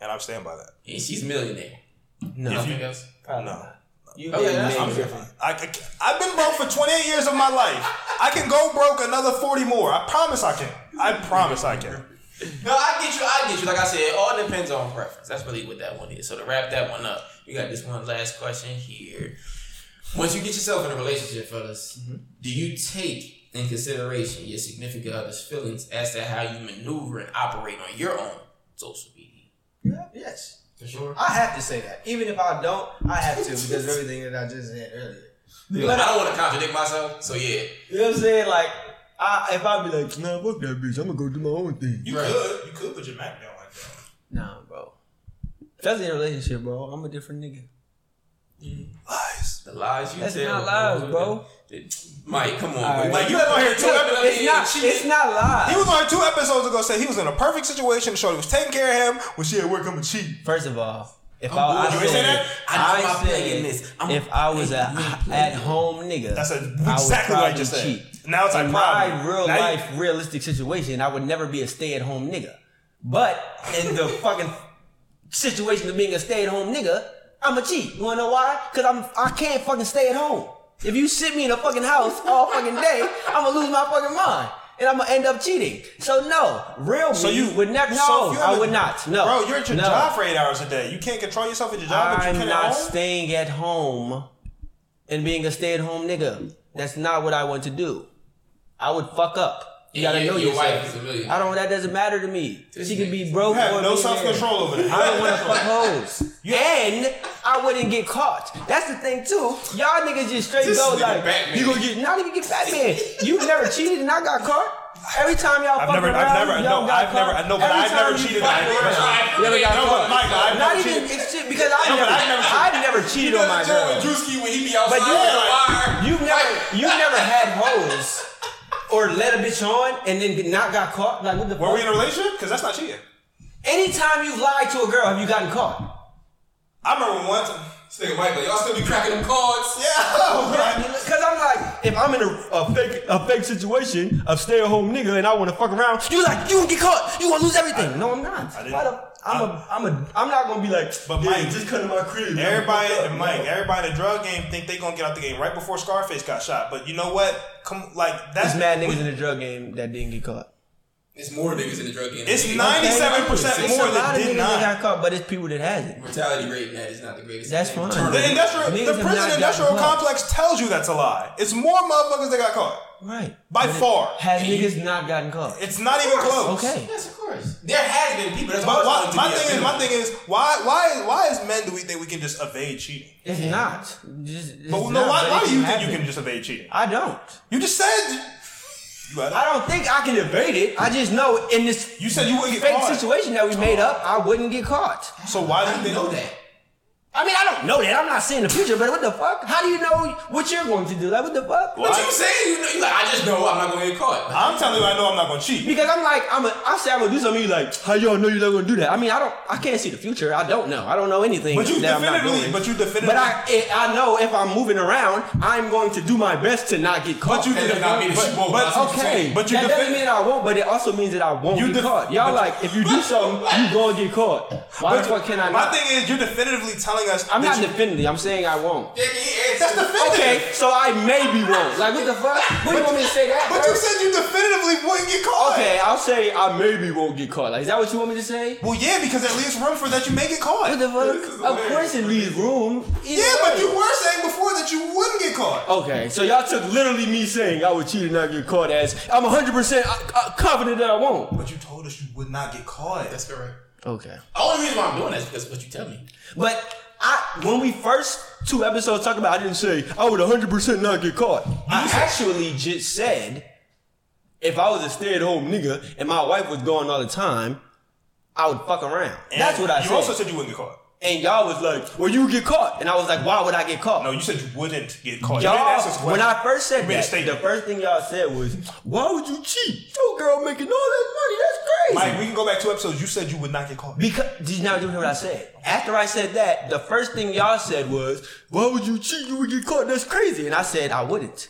And I'm stand by that. And she's a millionaire. No, Nothing else. probably No. not. You Okay, that's- Meg I'm Griffin. I, I, have been broke for 28 years of my life. I can go broke another 40 more. I promise I can. I promise I can. No, I get you. I get you. Like I said, it all depends on preference. That's really what that one is. So to wrap that one up, we got this one last question here. Once you get yourself in a relationship, fellas, Mm-hmm. do you take in consideration your significant other's feelings as to how you maneuver and operate on your own social media? Yeah, yes. For sure. I have to say that. Even if I don't, I have to because of everything that I just said earlier. But I don't want to contradict myself, so yeah. You know what I'm saying? Like, I, if I be like, nah, fuck that bitch, I'm gonna go do my own thing. You Right. could. You could put your Mac down like that. Nah, bro. That's in a relationship, bro. I'm a different nigga. Mm. Lies. The lies you That's tell, not lies, bro. Mike, come on, right. Like, you ever hear two Look, episodes? It's not. It's not lies. He was on here two episodes ago said he was in a perfect situation. Shorty was taking care of him. When she at work, I'm a cheat. First of all, if I'm I, I. You said, say that? I I said, this. I'm- if I was a at home nigga, That's a- I exactly what I just said. cheat. Now it's like problem. my real Now you- life, realistic situation, I would never be a stay at home nigga. But in the fucking situation of being a stay at home nigga, I'm a cheat. You wanna know why? Cause I'm I can't fucking stay at home. If you sit me in a fucking house all fucking day, I'm gonna lose my fucking mind. And I'm gonna end up cheating. So no, real me So me you would never. No, so you have would not. No, Bro, you're at your no. job for eight hours a day. You can't control yourself at your job, but you I'm not at home. staying at home and being a stay at home nigga. That's not what I want to do. I would fuck up. You gotta know your yourself. wife is a millionaire. I don't. That doesn't matter to me. This She could be broke You have or no self control over that. I don't want to fuck hoes. And I wouldn't get caught. That's the thing too. Y'all niggas just straight This go like Batman. you gonna get not even get Batman. You never cheated and I got caught. Every time y'all I've fuck never- I've never- y'all no, got I've never- caught. I know, but I've never cheated fuck on my around, girl. You got No, but caught? Mike, I've Not never even cheated. it's shit because I No, never, I've never cheated. I've never cheated on my girl. Drewski when he be outside But you, with the wire. you've never, you've never had hoes or let a bitch on and then not got caught. Like what the Were we in a relationship? Because that's not cheating. Anytime you've lied to a girl, have you gotten caught? I remember one time. This nigga Mike, like, y'all still be cracking them cards. Yeah. Because I'm like, if I'm in a, a fake a fake situation of stay at home nigga and I want to fuck around, you like you gonna get caught. You gonna lose everything. no, I'm not. didn't- Why the- I'm a I'm a I'm not gonna be like. But yeah, Mike, just come to my crib. Everybody, up. and Mike, everybody in the drug game think they gonna get out the game right before Scarface got shot. But you know what? Come, like that's There's mad niggas in the drug game that didn't get caught. It's more niggas in the drug game. It's 97% more a that did niggas not. that got caught, but it's people that hasn't. Mortality rate in that is not the greatest. That's thing. fine. the industrial, the prison industrial gotten caught. complex tells you that's a lie. It's more motherfuckers that got caught. Right. By But it- far. Has niggas not gotten caught? It's not even close. Okay. Yes, of course. There has been people. That's But why, my thing is, my thing is, why, why, why as men do we think we can just evade cheating? It's not. Just, it's But no, not, why, but why do you can think you can just evade cheating? I don't. You just said. You, got it. I don't think I can evade it. I just know in this you said you wouldn't get fake caught. situation that we made up, I wouldn't get caught. So why do you I think know that. I mean, I don't know that. I'm not saying the future, but what the fuck? How do you know what you're going to do? Like, what the fuck? What you saying? You know, you like, I just know I'm not gonna get caught. I'm telling you, I know I'm not gonna cheat. Because I'm like, I'm a, I say I'm gonna do something. You like, how y'all know you're not gonna do that? I mean, I don't, I can't see the future. I don't know. I don't know anything But you that I'm not definitively, doing. but you definitively, But I, it, I know if I'm moving around, I'm going to do my best to not get caught. But you That does not mean that but- won't. but- That's what you're Okay. But you that defend- doesn't mean I won't, but it also means that I won't You get def- caught. Y'all but- like, if you do something, you gonna get caught. Why the fuck can I My thing is, you're definitively telling telling us. I'm not you- defending. I'm saying I won't. Yeah, he That's definitive. Okay, so I maybe won't. Like what the fuck? What do you want me to say that? But bro? you said you definitively wouldn't get caught. Okay, I'll say I maybe won't get caught. Like, is that what you want me to say? Well, yeah, because it leaves room for that you may get caught. What the fuck? Of course it leaves room. Either yeah, but you were saying before that you wouldn't get caught. Okay, so y'all took literally me saying I would cheat and not get caught as I'm 100% uh, uh, confident that I won't. But you told us you would not get caught. That's correct. Okay. The only reason why I'm doing that is because of what you tell me. But I, when we first two episodes talked about, I didn't say I would 100% not get caught. I actually just said if I was a stay-at-home nigga and my wife was gone all the time, I would fuck around. And That's what I you said. You also said you wouldn't get caught. And y'all was like, "Well, you get caught," and I was like, "Why would I get caught?" No, you said you wouldn't get caught. Y'all, ask us when. I first said You made a that, the first thing y'all said was, "Why would you cheat? Your girl making all that money. That's crazy." Mike, we can go back two episodes. You said you would not get caught. Because did you not do what I said? After I said that, the first thing y'all said was, "Why would you cheat? You would get caught. That's crazy." And I said I wouldn't.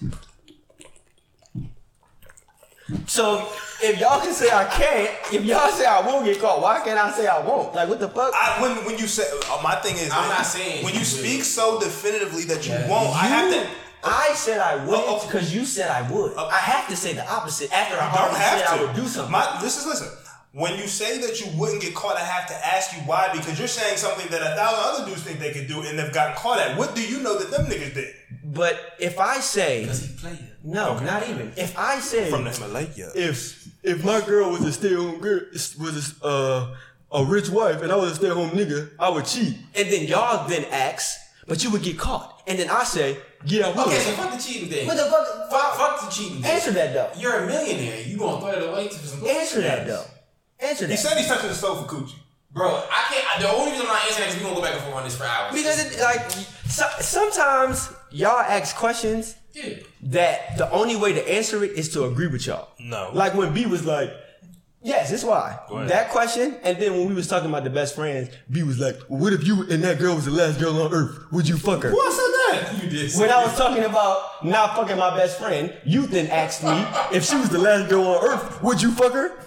So if y'all can say I can't, if y'all say I won't get caught, why can't I say I won't? Like what the fuck? I, when when you say uh, my thing is, I'm not saying when you you speak will. so definitively that you Yeah. won't. I have to. I said I wouldn't Oh, oh. because you said I would. I have to say the opposite after I You don't already have said to. I would do something. My, listen, listen. When you say that you wouldn't get caught, I have to ask you why because you're saying something that a thousand other dudes think they could do and they've gotten caught at. What do you know that them niggas did but if I say Because he played it. no, not even. If I say from the Himalaya? if if my girl was a stay at home girl was a, uh, a rich wife and I was a stay at home nigga, I would cheat. And then y'all then ask, but you would get caught. And then I say, yeah, I would. Okay, so fuck the cheating thing. What the fuck? Fuck, fuck the cheating thing. Answer that though. You're a millionaire. You gonna throw it away to some? Answer that though. Answer He said he's touching the stove for coochie. Bro, I can't. I, the only reason I'm not answering that is we gonna go back and forth on this for hours. Because it, like so, sometimes y'all ask questions yeah. that the only way to answer it is to agree with y'all. No. Like when B was like, yes, that's why. That question, and then when we was talking about the best friends, B was like, well, what if you and that girl was the last girl on earth? Would you fuck her? Who said that? You did. When I was talking about not fucking my best friend, you then asked me if she was the last girl on earth, would you fuck her?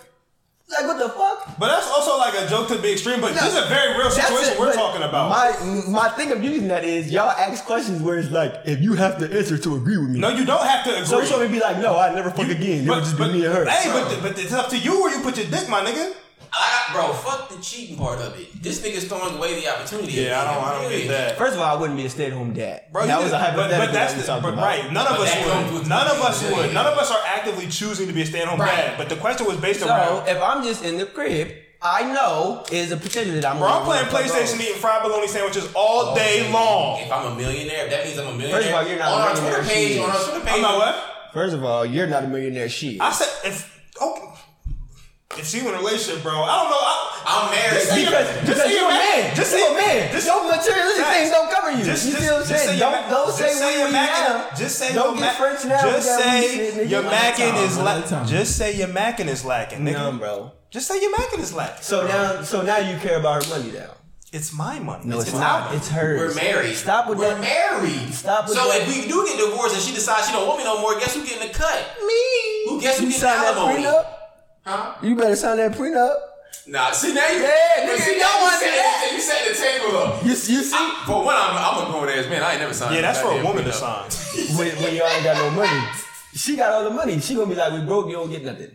Like what the fuck? But that's also like a joke to the extreme. But this is a very real situation it, we're talking about. My my thing of using that is y'all ask questions where it's like if you have to answer to agree with me. no, you don't have to agree. so it's gonna be like, no, I never fuck again. It would just be me and her. Hey, but, but it's up to you where you put your dick, my nigga. I, bro, fuck the cheating part of it. This nigga's throwing away the opportunity. Yeah, I don't, I don't get that. First of all, I wouldn't be a stay at home dad. Bro, that was did- a hypothetical. But, but that's that we the, but about. right. None of But us would. with None of us would. None of us are actively choosing to be a stay-at-home Right. dad. But the question was based So around. if I'm just in the crib, I know is a potential that I'm. Bro, I'm playing PlayStation, over. eating fried bologna sandwiches all oh, day long. If I'm a millionaire, that means I'm a millionaire. First of all, you're not on a our Twitter millionaire, page. On our. Twitter page. I'm not what? First of all, you're not a millionaire. She. is. I said if okay. If she in a relationship, bro, I don't know. I, I'm married. Just say because Just because say you're you're a mad. man. Just you're a man. just- Your materialistic Facts. things don't cover you. Just, you just, see what I'm say saying? you're Don't ma- don't just say say we you're we macking. Just say don't get ma- French now. Just We got we say your macking is One at a la- time. Just say your macking is lacking, nigga. No, bro. Just say your macking is lacking. So now, so now you care about her money now. It's my money. No, it's, our not. money. It's hers. We're married. Stop with that. We're married. Stop with so that. So if we do get divorced and she decides she don't want me no more, guess who getting the cut? Me. Who guess who you getting sign that alimony? Prenup? Huh? You better sign that prenup. Nah, see now you. Yeah, but nigga, see, you now don't wanna you do set- that. You set the table up. You, you see? I- for one, I'm, I'm a grown ass man. I ain't never signed. Yeah, that's for a goddamn woman to sign. when, when y'all ain't got no money. She got all the money. She gonna be like, we broke, you don't get nothing.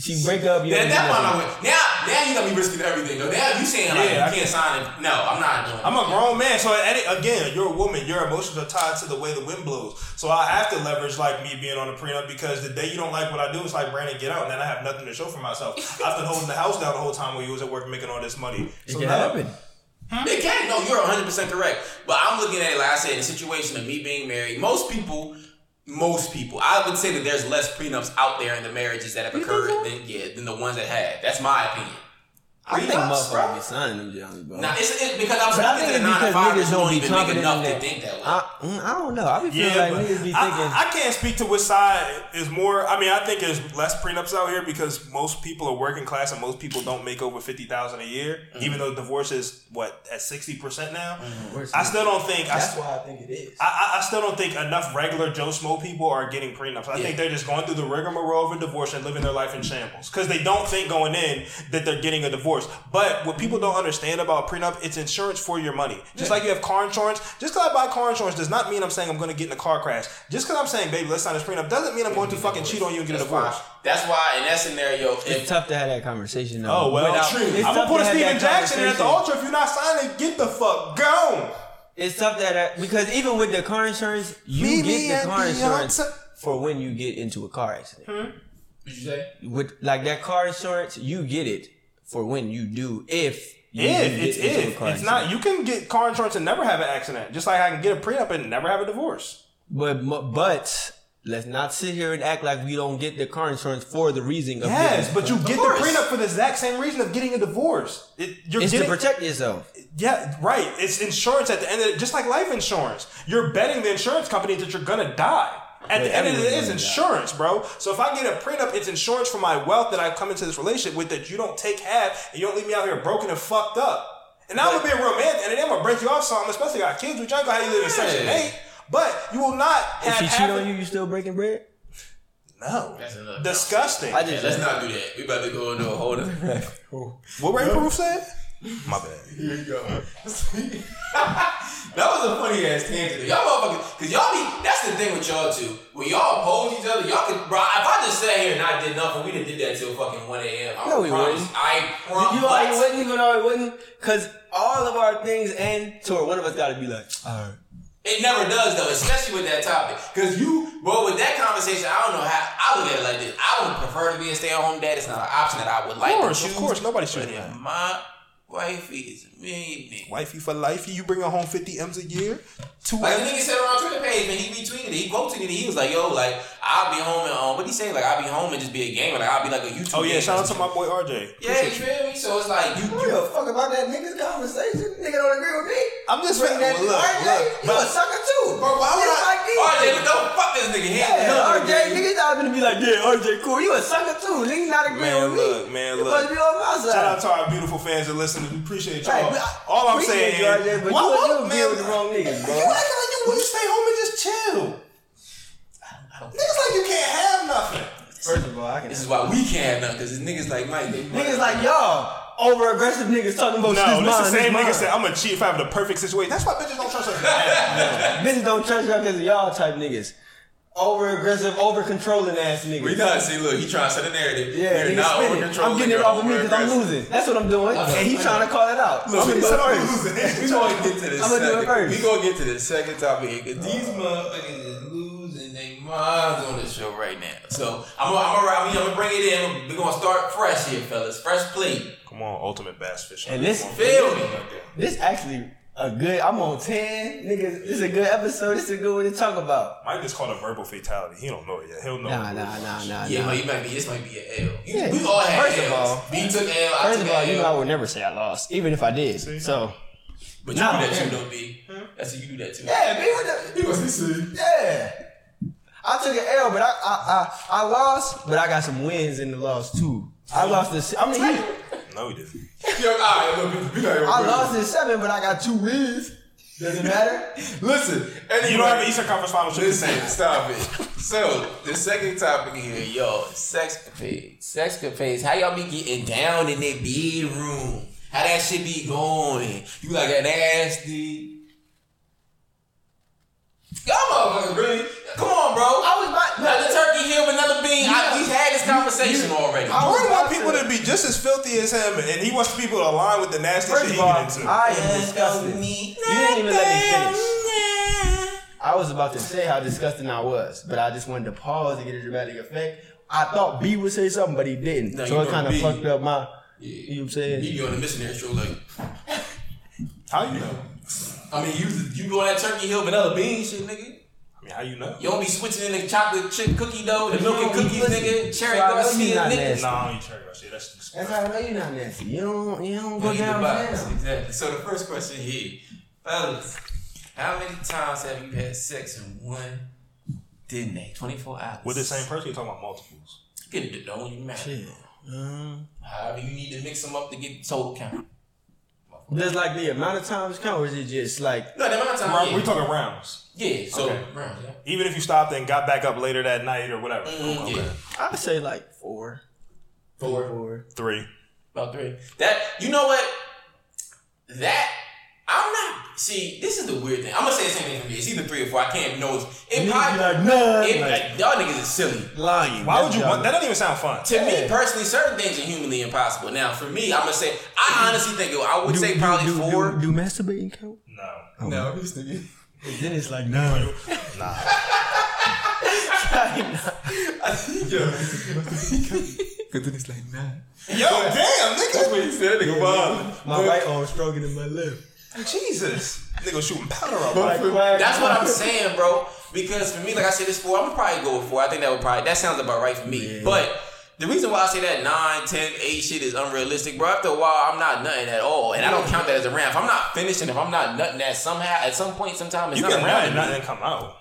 She break up, you That, don't that get one I nothing. went. Now, now you got me risking everything. Though. Now you saying like Yeah, I can't sign it. No, I'm not doing. I'm a grown man, so it, again, you're a woman. Your emotions are tied to the way the wind blows. So I have to leverage like me being on a prenup because the day you don't like what I do, it's like Brandon, get out, and then I have nothing to show for myself. I've been holding the house down the whole time while you was at work making all this money. It So can now- happen. It can. No, you're 100 percent correct. But I'm looking at it like I said, in the situation of me being married. Most people, most people, I would say that there's less prenups out there in the marriages that have You occurred so? than yeah than the ones that have. That's my opinion. I think Prenups, motherfuckers bro. be signing them Johnny, bro. Now it's, it's because I'm But I speaking think the nine to because five niggas don't don't be even make confident enough to think that way. I, mm, I don't know. I be feeling Yeah, like niggas be thinking. I, I can't speak to which side is more. I mean, I think there's less prenups out here because most people are working class and most people don't make over fifty thousand a year. Mm-hmm. Even though divorce is what at sixty percent now, I still don't think. I, That's st- why I think it is. I, I- I still don't think enough regular Joe Schmo people are getting prenups. I Yeah. think they're just going through the rigmarole of a divorce and living their life in shambles because they don't think going in that they're getting a divorce. Divorce. But what people don't understand about prenup, it's insurance for your money. Just like you have car insurance. Just because I buy car insurance does not mean I'm saying I'm going to get in a car crash. Just because I'm saying, baby, let's sign this prenup doesn't mean I'm going to fucking cheat on you and get in a That's divorce. why. That's why in that scenario, It's if tough to have that conversation. Though, Oh well, without- it's I'm gonna put to a have Steven that Jackson in at the conversation. altar. If you're not signing, get the fuck gone. It's tough that uh, because even with the car insurance, you me get at the car the insurance altar. for when you get into a car accident. what you say? With like that car insurance, you get it for when you do if you If it's get into a if it's not, you can get car insurance and never have an accident. Just like I can get a prenup and never have a divorce. But but let's not sit here and act like we don't get the car insurance for the reason of Yes, but you get the course. prenup for the exact same reason of getting a divorce. It, you're it's getting, to protect yourself. Yeah, right. It's insurance at the end of it, just like life insurance. You're betting the insurance company that you're gonna die. At But the end of it, everyone's it's insurance, bro. So if I get a prenup, it's insurance for my wealth that I come into this relationship with that you don't take half and you don't leave me out here broken and fucked up. And now I'm gonna be a real man, and then I'm gonna break you off something, especially got kids, which I ain't gonna have you live in section eight. But you will not have If she cheat on you, you still breaking bread? No. That's. Disgusting. I just let's not do that. We about to go into a whole other. what Ray Proof said? My bad. Here you go. that was a funny ass tangent. Y'all motherfuckers, cause y'all be, that's the thing with y'all too. When y'all oppose each other, y'all could, bro, if I just sat here and I did nothing, we done did that till fucking 1 a.m. I No, we promise. wouldn't. I promise. You already wouldn't, you already wouldn't, because all of our things end to where one of us got to be like, all right. It never does though, especially with that topic. Cause you, bro, with that conversation, I don't know how. I look at it like this. I would prefer to be a stay-at-home dad. It's not an option that I would like Of course, to of choose. course, nobody's But choosing my wifey is me, Wifey for life. You bring her home 50 M's a year. Two Like the M's. nigga said on our Twitter page, man, he retweeted it. He quoted it. And he was like, "Yo, like I'll be home and um, what he say? Like I'll be home and just be a gamer. Like I'll be like a YouTube." Oh yeah, gamer. shout out to my boy RJ. Yeah, you feel me? So it's like you. Who you the fuck about that nigga's conversation? Nigga don't agree with me. I'm just Bring that well, look, RJ, look, you a sucker too. bro, why would Just I? like RJ, niggas. don't fuck this nigga. He ain't Yeah, done RJ, it. niggas not gonna be like, yeah, RJ, cool. You a sucker too. Niggas not agreeing Man, with me. look, man, you look. supposed to be on my. Shout out to our beautiful fans and listeners. We appreciate y'all. Right, but I All I'm saying you, is, RJ, but why- you, why- you agree man, with the wrong niggas, bro. You acting like you wouldn't stay home and just chill. Niggas like you can't have nothing. First of all, I can. This is why we can't have nothing because niggas like Mike. Niggas like y'all, over aggressive niggas talking about No, this this mine, the same this nigga mine. said I'm gonna cheat if I have the perfect situation. That's why bitches don't trust us. Bitches don't trust y'all because of y'all type niggas. Over aggressive, over controlling ass niggas. we not see. Look, he trying to set a narrative. Yeah, You're not over controlling. I'm getting it off of me because I'm losing. That's what I'm doing. And he's trying to call it out. Look, I'm he gonna do it I'm first. losing. We gonna get to this. I'ma do it second. first. We gonna get to the second topic because these motherfuckers is losing their minds on this show right now. So I'm gonna, I'm gonna, I'm gonna bring it in. We're gonna start fresh here, fellas. Fresh plate. Come on, ultimate bass fish. And this- Feel me? This actually a good. I'm on ten, niggas. This is a good episode. This is a good one to talk about. Mike just called a verbal fatality. He don't know it yet. He'll know. Nah, it. nah, nah, nah, Yeah, nah. but you might be. This might be an L. You- Yeah. We all had First of all- B took L. I First took of all, an you know I L. would never say I lost, even if I did. So But you Nah, do that man. too, though, B. That's you do that too. yeah, be with the, He was see. yeah. I took an L, but I, I I I lost, but I got some wins in the loss too. I lost this. I mean, he, No, he didn't. Yo, all right, look, we not even I lost in seven, but I got two wins. Doesn't matter. Listen, anyway, You don't have an Eastern Conference Finals shit to Listen, stop it. So the second topic here, yo, sex capades. Sex capades. How y'all be getting down in that bedroom? How that shit be going? You like a nasty? Y'all motherfuckers really? Come on, bro. I was about Now the turkey here, vanilla bean. I, we had this conversation already. I was Jordan want people to- to be just as filthy as him, and he wants people to align with the nasty First shit he all, get into. I am disgusted. You didn't even let me finish. I was about to say how disgusting I was, but I just wanted to pause to get a dramatic effect. I thought B would say something, but he didn't. No, so you it kind of fucked up my. Yeah. You know what I'm saying? You be on the missionary show like, How you know? I mean, you you go on that turkey hill vanilla bean shit, nigga. I mean, how you know? You don't be switching in the chocolate chip cookie dough, the You milk and cookies, pussy. nigga. Cherry So I Garcia, nigga. nasty. Nah, I don't eat cherry that shit. That's disgusting. That's how I know you're not nasty. You don't. You don't go Go down down. Exactly. So the first question here, fellas, how many times have you had sex in one day? Twenty four hours. With the same person, you're talking about multiples. Get it don't even matter. Shit. Um, However, you need to mix them up to get the total count. Does like the amount of times count, or is it just like? No, the amount of time. Round- Yeah. We talking rounds. yeah. So Okay. round, yeah. Even if you stopped and got back up later that night or whatever. Mm, yeah. I'd say like four. Four. Four. Three. About three. That you know what? That I'm not. See, this is the weird thing. I'm gonna say the same thing for me. It's either three or four. I can't know. It's, it Niggas probably be like, nah, it, like- like, y'all niggas is silly. Lying. Why would you want that? Doesn't even sound fun. To me personally, certain things are humanly impossible. Now, for me, I'm gonna say I honestly think it, I would say probably do, four. Do, do masturbating count? No, oh. no, this nigga. Then it's like no. nah. I see you. Cause then it's like nah. Yo, damn, nigga. That's what he said, nigga. Bob. My right arm stronger than my left. Jesus, nigga shooting powder up. Like, That's what I'm saying, bro. Because for me, like I said, this four. I'm gonna probably go with four. I think that would probably that sounds about right for me. But the reason why I say that 9, 10, 8 shit is unrealistic, bro. After a while, I'm not nutting at all, and I don't count that as a round. If I'm not finishing, and if I'm not nutting that somehow at some point, sometime, it's You not can a round. nut and nothing come out.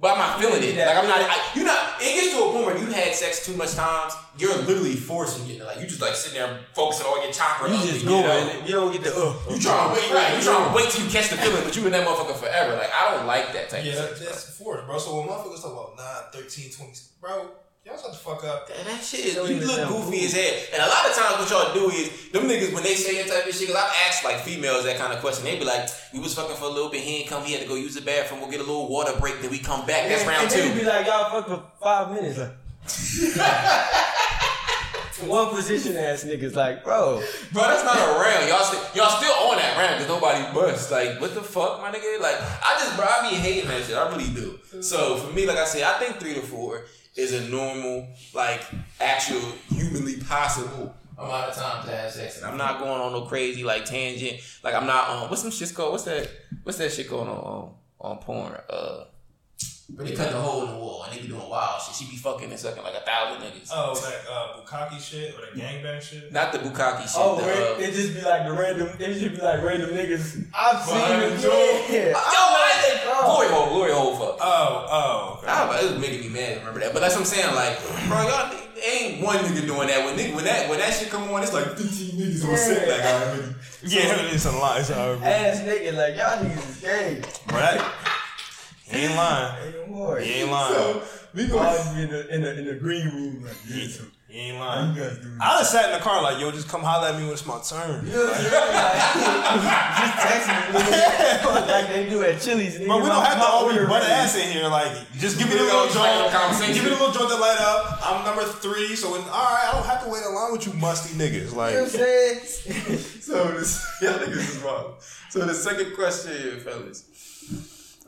But I'm not feeling it. Like I'm not. I, you not. It gets to a point where you had sex too much times. You're literally forcing it. Like you just like sitting there focusing on your chakra. You just go get out. and you don't get the uh. You trying to wait, right? You trying to wait till you catch the feeling, but you in that motherfucker forever. Like I don't like that type Yeah, of sex. that's force, bro. So when motherfuckers talk about 9, 13, 20, bro, y'all shut the fuck up. That, that shit is, you look goofy as hell. And a lot of times what y'all do is, them niggas, when they say that type of shit, cause I've asked like females that kind of question, they be like, we was fucking for a little bit, he ain't come, he had to go use the bathroom, we'll get a little water break, then we come back. That's and, round and then two. you be like, y'all fuck for five minutes, like. One position ass niggas, like, bro. Bro, that's not a round. Y'all still, y'all still on that round because nobody busts. Like, what the fuck, my nigga? Like, I just, bro, I be hating that shit. I really do. So for me, like I said, I think three to four is a normal, like, actual humanly possible amount of time to have sex. And I'm not going on no crazy like tangent. Like, I'm not on what's some shit called? What's that? What's that shit going on on, on porn? Uh. But they cut the hole in the wall and they be doing wild shit. She be fucking and sucking like a thousand niggas. Oh, that uh, bukkake shit or that gangbang shit? Not the bukkake shit. Oh, the, wait, uh, it just be like the random, it just be like random niggas. I've seen Behind them, the door. yeah. Yo, I Oh. glory hole, glory hole, fuck. Oh, oh. Okay. I, it was making me mad. Remember that? But that's what I'm saying. Like, bro, y'all ain't one nigga doing that. When nigga, when that when that shit come on, it's like 15 niggas on set. Like, I really. Yeah, it's a lie. It's a, bro, Ass nigga, like, y'all niggas is gay. that, he ain't lying. Ain't no more. He ain't lying. So we go. Always be in the, in the, in the green room, like, yeah, so He ain't lying. you guys doing? I just sat in the car like, yo, just come holler at me when it's my turn. You know what Like, just texting me, nigga, like they do at Chili's. But we don't have to my always order butt ready. ass in here. Like, just give me the little gonna strike up joint. Give me the little joint to light up. I'm number three, so when, all right, I don't have to wait in line with you musty niggas. You know what I'm Like, saying? So this, y'all niggas is wrong. So the second question, here, fellas.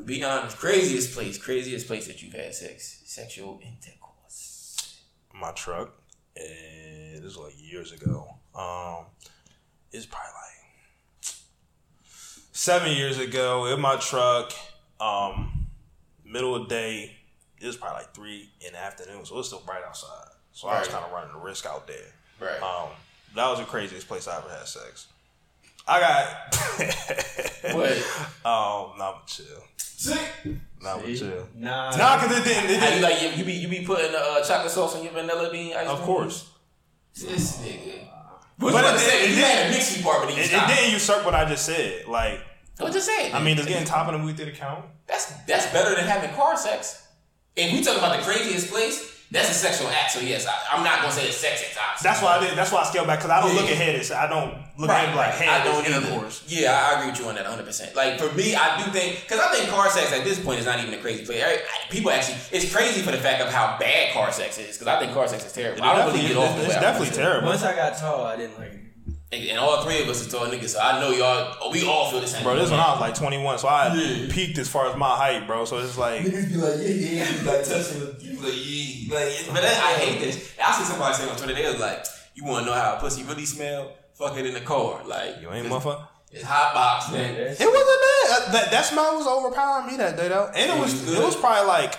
Be honest. Craziest place, craziest place that you've had sex, sexual intercourse. my truck, and this was like years ago. Um, it's probably like seven years ago in my truck. Um, middle of the day. It was probably like three in the afternoon, so it was still bright outside. So I was kind of running the risk out there. Right. Um, that was the craziest place I ever had sex. I got What? um, nah, but chill, Sick. nah, but chill. Nah. Nah, cause it didn't. It you didn't. like you, you be you be putting uh, chocolate sauce on your vanilla bean ice Of cream? course. This nigga. But What you about it to say? did- it You had a did- mixing part, but It, it didn't usurp what I just said. Like, What you saying? I mean, does getting top of the movie theater count? That's that's better than having car sex. If we talk about the craziest place, that's a sexual act. So yes, I, I'm not gonna say it's sex acts. obviously. That's why I did. That's why I scaled back because I don't Yeah. look ahead. It's, I don't look Right, ahead like right. head. I don't is either. intercourse. Yeah, I agree with you on that 100. percent Like for me, I do think because I think car sex at this point is not even a crazy place. I- I- People actually, it's crazy for the fact of how bad car sex is because I think car sex is terrible. I don't definitely, really get off it's, it's way definitely terrible. Once I got tall, I didn't like it. And, and all three of us are tall niggas, so I know y'all. We all feel the same. Bro, this way. when I was like 21, so I Yeah. peaked as far as my height, bro. So it's like, Niggas be like, yeah, yeah, yeah, like touching the, you be like, yeah, like, but that, I hate this. I see somebody say on Twitter, they was like, you want to know how a pussy really smell? Fuck it in the car, like you ain't motherfucker. It's hot box, man. It wasn't bad. Uh, that, that smell was overpowering me that day, though. And it It was was it was probably like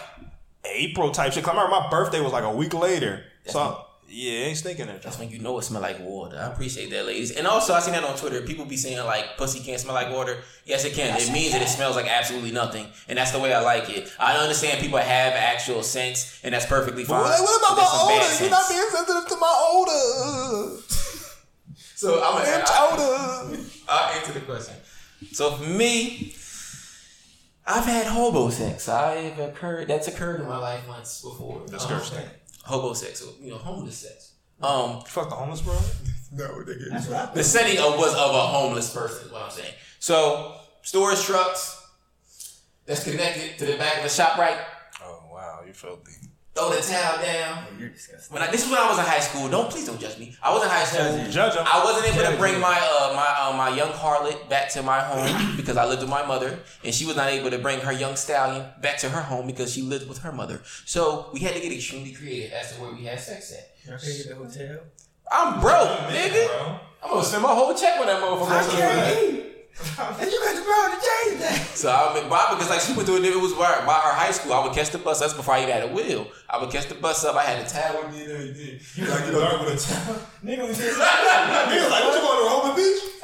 April type shit. 'Cause I remember my birthday was like a week later. So yeah, it ain't stinking there. That's when you know it smell like water. I appreciate that, ladies. And also, I seen that on Twitter. People be saying like pussy can't smell like water. Yes, it can. it means that it smells like absolutely nothing, and that's the way I like it. I understand people have actual scents, and that's perfectly fine. What, what about but there's some my bad odor? You're not being sensitive to my odor. So I'm gonna Bitch, I, odor. I'll answer the question. So for me, I've had hobo sex. I've occurred. That's occurred in my life once before. Disgusting. Um, hobo sex, or you know, homeless sex. Um, Fuck the homeless, bro. No, nigga. That's what I The setting of was of a homeless person. Is what I'm saying. So storage trucks that's connected to the back of the shop, right? Oh wow, you filthy. Throw the towel down. You're disgusting. When I, this is when I was in high school. Don't please don't judge me. I was in high school. Judge him. I wasn't able to bring my uh, my uh, my young harlot back to my home because I lived with my mother, and she was not able to bring her young stallion back to her home because she lived with her mother. So we had to get extremely creative as to where we had sex at. Y'all the hotel. I'm broke, nigga. I'm gonna spend my whole check on that motherfucker. And you got the power to change that. So I mean, Bob, because like she went through it, it was by, by her high school. I would catch the bus. That's before I even had a wheel. I would catch the bus up. I had a towel with me and everything. You like you learn with a towel. Nigga was just Nigga, like, what you going to Rehoboth Beach?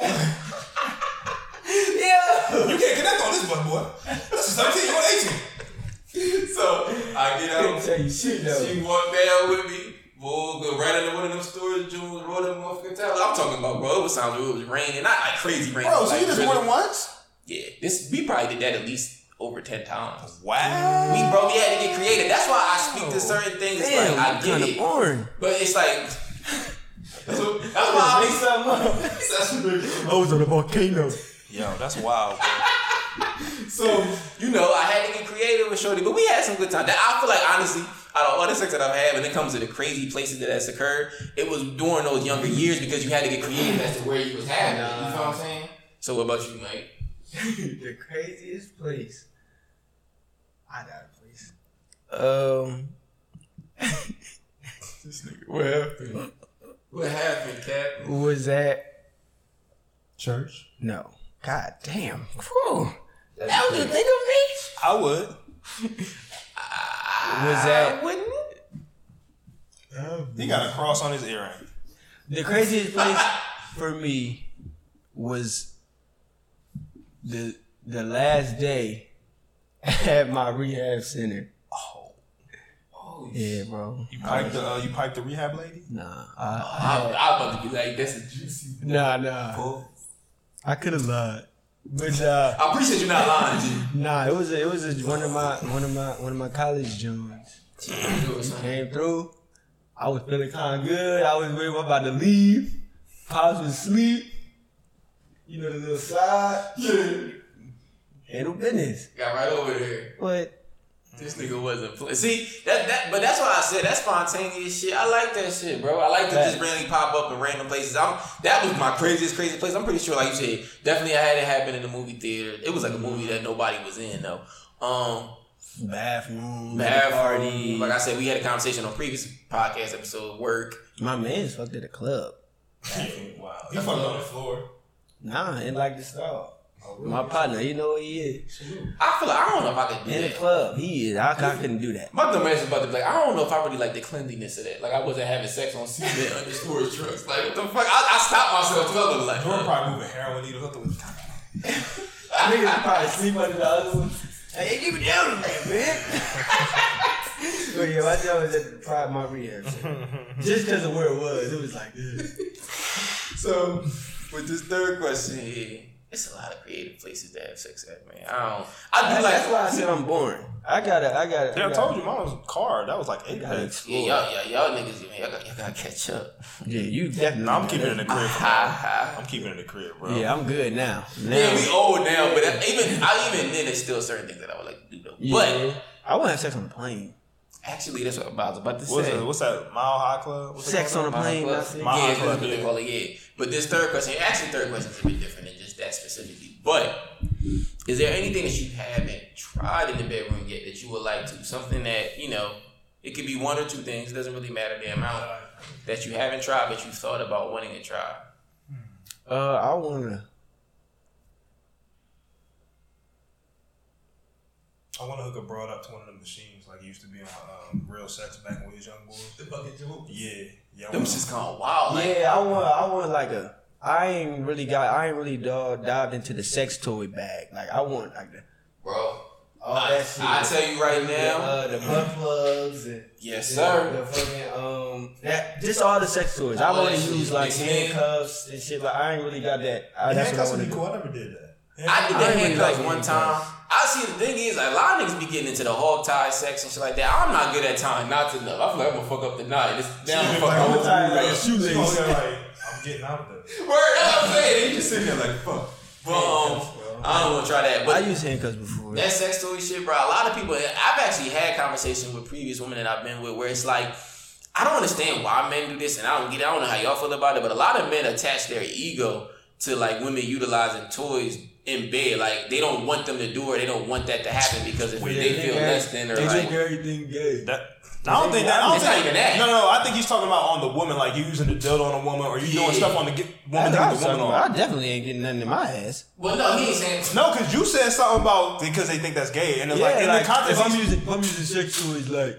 yeah. You can't connect on this bus, boy. This is 13, you on 18. So I get out. can't tell you shit though. She walked down with me. Boy, go right into one of them storage jewels, roll them motherfucking towel. I'm talking about, bro. It was sounds it was raining, not like crazy rain. Bro, but so like you just drizzle. more once? Yeah, this we probably did that at least over ten times. Wow. We bro, we had to get creative. That's why I speak to certain things. It's like I get it, boring. but it's like that's, what, that's why I Make be something up. I was on a volcano. Yo, that's wild. Bro. So you know, I had to get creative with Shorty, but we had some good time. I feel like honestly, out of all the sex that I've had, when it comes to the crazy places that has occurred, it was during those younger years because you had to get creative as to where you was having it. You know what I'm saying? So what about you, Mike? the craziest place. I got a place. Um. This nigga, what happened? What happened, Cap? Who was that? Church. No. God damn. Whew. That was you think of me? I would. Was that Wouldn't He got a cross on his earring. the craziest place for me? Was the the last day at my rehab center. Oh. Yeah, bro. You piped the uh, you piped the rehab lady. Nah, I, I, I about to be like, that's a juicy. I nah, nah. I could have lied, but uh, I appreciate you not lying, G. nah. It was a, it was a, one of my one of my one of my college joints. Came through. I was feeling kind of good. I was really about to leave. Pops was asleep. You know the little slide. Handle business. Got right over there. But This nigga wasn't play. See that that, but that's why I said that's spontaneous shit. I like that shit, bro. I like to just Facts. randomly pop up in random places. I'm that was my craziest crazy place. I'm pretty sure, like you said, definitely I had it happen in the movie theater. It was like a movie that nobody was in though. Um, bathroom, bathroom. party. Like I said, we had a conversation on previous podcast episode. Work. my man's fucked at a club. Wow. He fucked on the floor. Nah, in like the stall. My oh, partner, you know what he is. I feel like I don't know if I could do In the that. club, he is. I, I couldn't do that. My dumb ass is about to be like, I don't know if I really like the cleanliness of that. Like I wasn't having sex on cement under storage trucks. Like what the fuck? I, I stopped myself too. I was like, Jordan probably moving heroin needles up the Niggas probably sleep under the other one. Hey, keep it down a little man. but yeah, my job was at the pride my rehab. center. Just because of where it was, it was like this. So, with this third question here, it's a lot of creative places to have sex at, man. I don't. I do like. That's why I said I'm boring. I got it. I got it. Yeah, I told you, mine was car. That was like eight gotta minutes. Yeah, y'all, y'all, y'all niggas, man, y'all, got, y'all gotta catch up. Yeah, you definitely. No, I'm keeping it in the crib. For Ha now. ha. I'm keeping it in the crib, bro. Yeah, I'm good now. now Yeah, we old now, but that- even I even then, there's still certain things that I would like to do though. yeah. But I want to have sex on a plane. actually, that's what I was about to What's, say. it, what's that? Mile High Club? What's it Sex on a plane. Mile that's Club. it. Mile yeah, High that's Club, what they yeah. call it. Yeah, but this third question, actually, third question is a bit different than just that specifically. But is there anything that you haven't tried in the bedroom yet that you would like to? Something that you know, it could be one or two things. It doesn't really matter the amount that you haven't tried, but you thought about wanting to try. Uh, I wanna. I want to hook a broad up to one of the machines like it used to be on um, Real Sex back when we was young boys. The bucket joke. Yeah, yeah. I Them wanna- just gone wild. Like, Yeah, I want. I want like a. I ain't really got. I ain't really dog, dived into the sex toy bag. Like I want like the. bro. All I, that shit. I tell you right the, now. uh, the butt plugs and yes, the- sir. The fucking um, that just all the sex toys. I All want that to use like Mixed in. handcuffs and shit, but I ain't really got that. I, that's what I Handcuffs want would to be cool. I never did that. I did the I really handcuffs like one time. handcuffs. I see the thing is, like, a lot of niggas be getting into the hog tie sex and shit like that. I'm not good at tying knots enough. I feel like I'm gonna fuck up the knot. It's down She fuck like, up I'm the tie like a knot. shoelace. Yeah, like, I'm getting out there. Word, that's what I'm saying. You just sitting there like fuck. But um, I don't want to try that. But I used handcuffs before. That sex toy shit, bro. A lot of people. I've actually had conversations with previous women that I've been with where it's like, I don't understand why men do this, and I don't get. it. I don't know how y'all feel about it, but a lot of men attach their ego to like women utilizing toys in bed. Like they don't want them to do it. They don't want that to happen because if they feel less than or they like. make everything gay. That, I don't think that. I don't It's think, not even that. No, no, I think he's talking about on the woman, like you using the dildo on a woman, or you Yeah. doing stuff on the get, woman That's what I, was the woman talking about. I definitely ain't getting nothing in my ass. Well, no, he ain't saying. No, because you said something about because they think that's gay, and it's like in the context, if I'm he's- using, if I'm using sex toys, like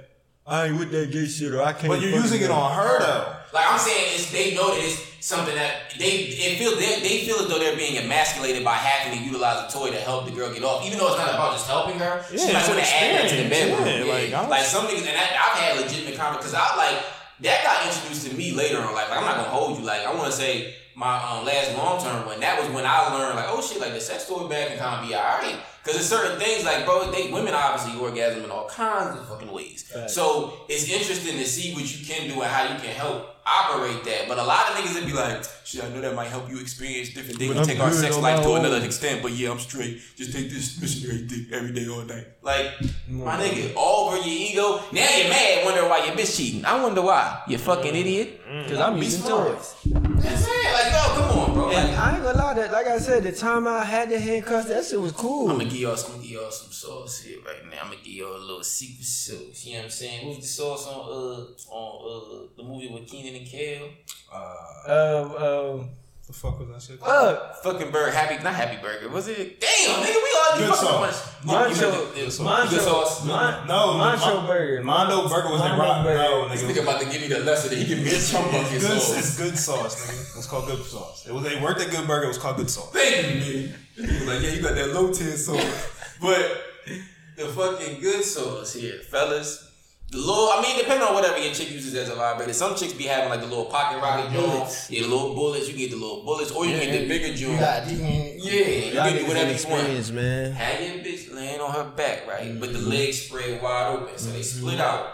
I ain't with that gay shit, or I can't. but you're using it on her though. Like I'm saying, it's, they know that it's something that they it feel they, they feel as though they're being emasculated by having to utilize a toy to help the girl get off, even though it's not about just helping her. she Yeah, might it's want to add that to the bedroom. Yeah, Yeah, like, I'm- like some niggas, and I, I've had legitimate conversations because I like that got introduced to me later on. Like, like I'm not gonna hold you. Like I want to say my um, last long term one. That was when I learned like, oh shit, like the sex toy bag can kind of be alright. Cause there's certain things like, bro, they women obviously orgasm in all kinds of fucking ways. So it's interesting to see what you can do and how you can help operate that. But a lot of niggas would be like, shit, I know that might help you experience different things and take our sex life to another extent. But yeah, I'm straight. Just take this missionary dick every day, all night. Like, my nigga, all over your ego. Now you're mad, wondering why your bitch cheating. I wonder why. You fucking idiot. Cause I'm Be using smart. toys. That's it. Like, no, come on, bro. And Like, I ain't gonna lie, that like I said, the time I had the handcuffs, that shit was cool. I'm gonna give y'all some, give y'all some sauce here right now. I'm gonna give y'all a little secret sauce. You know what I'm saying? What was the sauce on uh on uh the movie with Kenan and Kel? Um, um, The fuck was that shit? fuck. Fucking burger, happy not happy burger. Was it? Damn, nigga, we all Good you fucking sauce. much. Oh, you- you said Mancho, it- it Mancho, Good sauce. Mon- No, Mancho burger. Mondo Burger was that rock. burger. No, This nigga. nigga about to give me the lesson that he give me a chunk of his Good, sauce. it's good sauce, nigga. It's called good sauce. It was they worked at Good Burger. It was called good sauce. Thank you, nigga like, yeah, you got that low tier sauce. but the fucking good sauce here, fellas. The little, I mean, depending on whatever your chick uses as a vibrator. Some chicks be having like the little pocket rocket joint. Yeah, the little bullets. You can get the little bullets, or you can get the bigger joint. Yeah, you Yeah, you can do whatever you want. man. Have your bitch laying on her back, right? But the legs spread wide open, so they split out.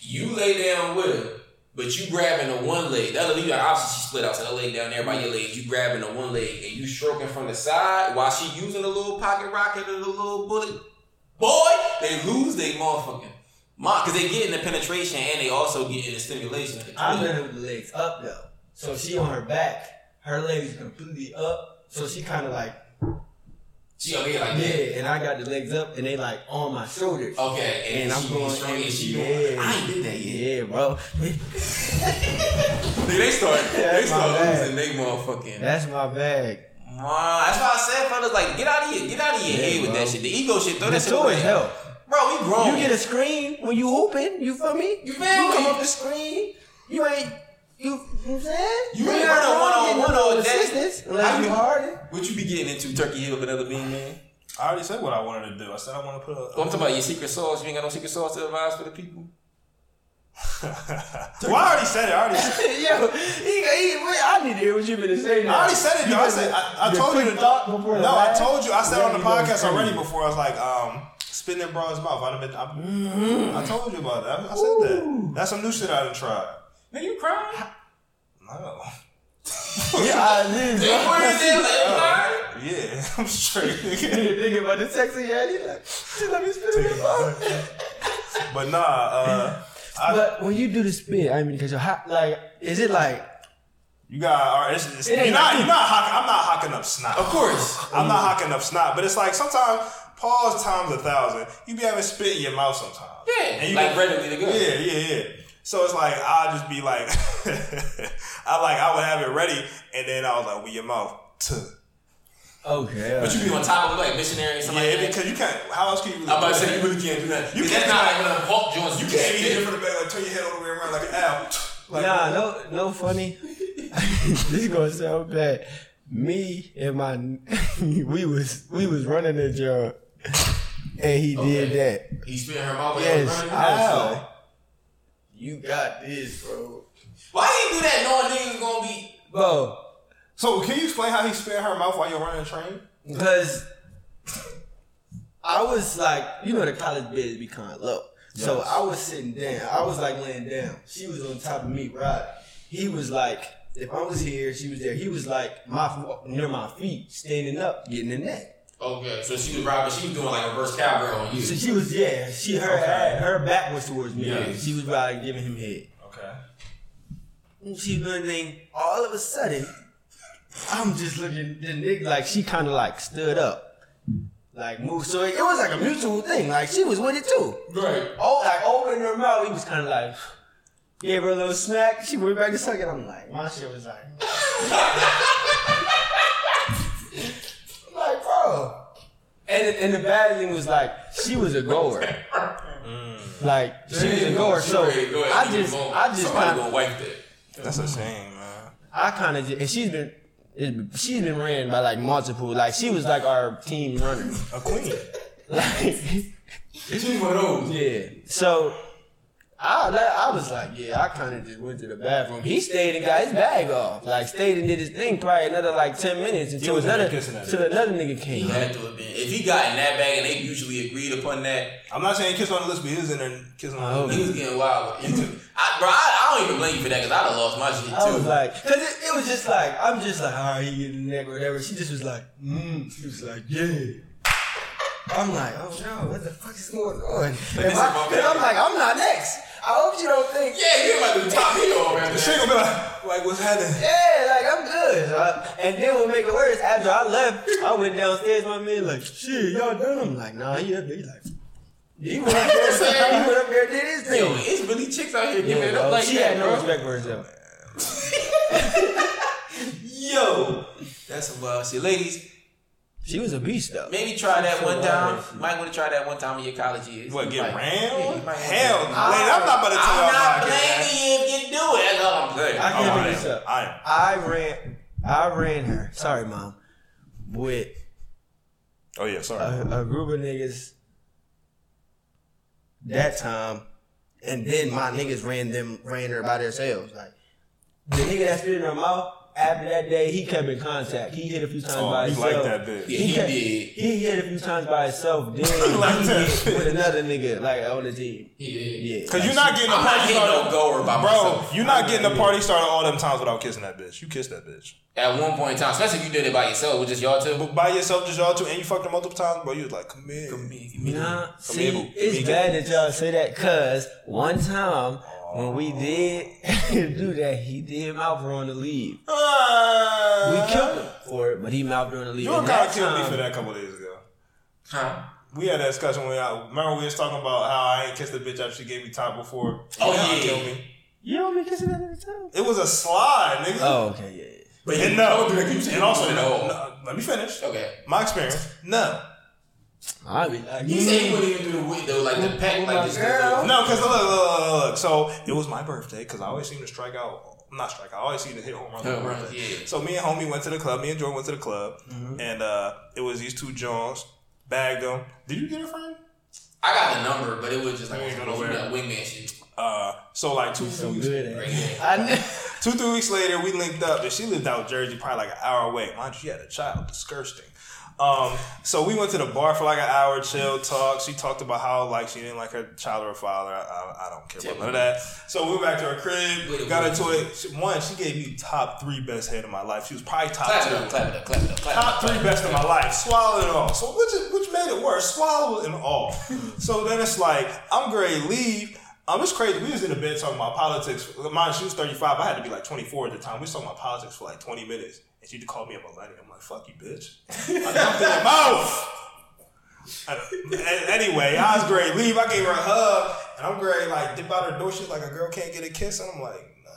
You lay down with her, but you grabbing the one leg. The other leg, obviously she split out, so the leg down there by your legs. You grabbing the one leg and you stroking from the side while she using the little pocket rocket or the little bullet. Boy, they lose they motherfucking because they getting the penetration and they also getting the stimulation. The I let her the legs up though. So she on her back, her legs completely up. So she kind of like She over here like yeah, that. and I got the legs up, and they like on my shoulders. Okay, and, And I'm going, strong and she yeah. I ain't did that yet. Yeah, bro. They start, they That's start losing they motherfucking. That's my bag. Man, that's why I said, fellas, like, get out of here, get out of your Yeah, head with that shit. The ego shit, throw The that shit away. Bro, we grown. You get a screen when you hooping. You feel me? You feel You me? come up the screen. You ain't. You, you know what I'm saying? You ain't ain't running wrong one-on-one getting no all day. assistance How unless you- you hard. What you be getting into Turkey Hill with another bean man? I already said what I wanted to do. I said I want to put a. Oh, I'm talking about your secret sauce. You ain't got no secret sauce to advise for the people. well, I already said it. I already. Said, it. Yo, he, he, I need to hear what you been saying. I already said it. Though. I said I, I told you. quick To, thought before the no, I told you. I said Yeah, on the podcast already before. I was like, um, spitting in bro's mouth. I'd have been. I, Mm-hmm. I told you about that. I, I said that. That's some new shit I done tried. Nigga, you crying? No. Yeah, I did. They bro. put it in, like, you? Yeah, I'm straight. nigga. Nigga thinking about the sexy yeah, He like, she let me spit in the but nah, uh, I, But when you do the spit, I mean, because you're hot, like, is it like, you got. All right, it's, it's, It you're not. like- You're not. Hocking, I'm not hocking up snot. Of course. I'm not hocking up snot, but it's like sometimes pause times a thousand. You be having spit in your mouth sometimes. Yeah, And you like go- readily to go. Yeah, yeah, yeah. So it's like I'll just be like, I like I would have it ready, and then I was like, with your mouth. Tuh. Oh, okay. But you be on top of it like missionary or something Yeah, like because you can't. How else can you? Really I'm about to say you really can't do that. You You can't that's not like one of them Hulk joints. You can't be hitting from the back, like turn your head all the way around like an owl. Like, nah, no, no funny. this is gonna sound bad. Me and my, we was we was running the job, and he did that. He spit in her mouth. Yes, Yes. I was How? like, you got this, bro. Why you do that knowing niggas gonna be? Bro, So can you explain how he spit in her mouth while you're running a train? because I was like, you know, the college beds be kind of low. So I was sitting down. I was like laying down. She was on top of me, right? He was like if I was here, she was there. He was like my near my feet, standing up, getting in that. Okay, so she was robbing. She was doing like a reverse cowgirl on you. So she was yeah. She her Okay. her back was towards me. Yeah. She was like giving him head. Okay. And she doing thing. All of a sudden, I'm just looking the nigga like she kind of like stood up, like moved. So it was like a mutual thing. Like she was with it too. Right. Oh, like opening her mouth, he was kind of like. Gave her a little smack. She went back to suck it. I'm like, my shit was like, bro. And and the bad thing was like, she was a goer. Mm. Like she was a goer. So I just, I just Somebody kind gonna of, wipe that. That's a shame, man. I kind of, just and she's been, it- she's been ran by like multiple. Like she was like our team runner. A queen. Like. Two of those. Yeah. So I I was like, yeah, I kind of just went to the bathroom. He stayed and got his bag off. Like stayed and did his thing probably another like ten minutes until was in there another until another nigga He came. had to have been. If he got in that bag and they usually agreed upon that, I'm not saying kiss on the lips, but he was in there kissing on the Oh. lips. he was getting wild. Into, I, bro, I, I don't even blame you for that because I'd have lost my shit too. I was too. like, cause it, it was just like I'm just like, all right, he getting the neck or whatever. She just was like, mm. She was like, yeah. I'm like, oh no, what the fuck is going on? And I- is my Cause I'm like, I'm not next. I hope you don't think. yeah, you about to top me off, man. The shit gonna be like, like what's happening? Yeah, like I'm good. So I- and then what make it worse, after I left, I went downstairs. My man like, shit, y'all done? I'm like, nah, he up there. He like, he went up there. he went up there, did his thing. Yo, it's really chicks out here giving Yeah, it up like she that, had no bro. respect for herself. Yo, that's some wild shit, ladies. She was a beast though. Maybe try that one time. she- Might want to try that one time in your college years. What, get might- ran? Yeah, you might wanna Hell, do lady, that. I'm not about to tell I'm y'all not about that. blaming you if you do it. That's all I'm saying. I Oh, can't I make this am. up. I am. I ran, I ran her. Sorry, mom. With Oh yeah, sorry. a, a group of niggas that time, and then my niggas ran them ran her by themselves. Like the nigga that spit in her mouth. After that day, he kept in contact. He hit a few times Oh, by you himself. like that bitch. Yeah, he kept- did. He hit a few times by himself. Then like he that hit with another nigga like on the team. He did. Yeah, Cause like, you're not getting a I'm not party started. no goer by Bro, myself. you're not getting a party started all them times without kissing that bitch. You kissed that bitch. At one point in time, especially if you did it by yourself, with just y'all two. But by yourself, just y'all two, and you fucked her multiple times, bro. You was like, come here. Come here, give me Nah, the- see, Amigo. it's Amigo. bad that y'all say that because one time when we did do that, he did mouth her on the leave. Ah. We killed him for it, but he mouthed her on the leave. You And kind that of killed me for that a couple days ago. Huh? We had that discussion when I remember we was talking about how I ain't kissed a bitch after she gave me top before. Oh, You kinda yeah. killed me. You don't be kissing that at the time. It was a slide, nigga. Oh, okay, yeah. yeah. But And you no, don't do that, you say and also no, no, let me finish. Okay. My experience, no, I be like, He said he wouldn't even do the weed though, like the pack, like this. girl. no, because look, look, look, look, look. So it was my birthday because I always seem to strike out. Not strike out. I always seem to hit home runs. on Home my runs, birthday. yeah. So me and homie went to the club. Me and Jordan went to the club, and uh, it was these two Jones. Bagged them. Did you get a friend? I got the number, but it was just like You ain't on gonna some wear it. wingman shit. Uh, so like two, so weeks, good at Right it. here. I know. two, three weeks later, we linked up, and she lived out in Jersey, probably like an hour away. Mind you, she had a child, disgusting. Um, so we went to the bar for like an hour, chill, talk. She talked about how like she didn't like her child or her father. I, I, I don't care about none of that. So we went back to her crib, got into it. She- One, she gave me top three best head of my life. She was probably top Clap it two. up, clap it up, clap it up, clap Top up. three best of my life, swallowed it all. So which is, which made it worse, swallowed it all. so then it's like I'm great leave. Um, it's crazy. We was in the bed talking about politics. Mind, she was 35. I had to be like 24 at the time. We was talking about politics for like 20 minutes, and she called me a millennial. I'm like, "Fuck you, bitch." I dumped in her mouth. And- and anyway, I was great. Leave. I gave her a hug, and I'm great. Like dip out her door. She's like, "A girl can't get a kiss," and I'm like, nah.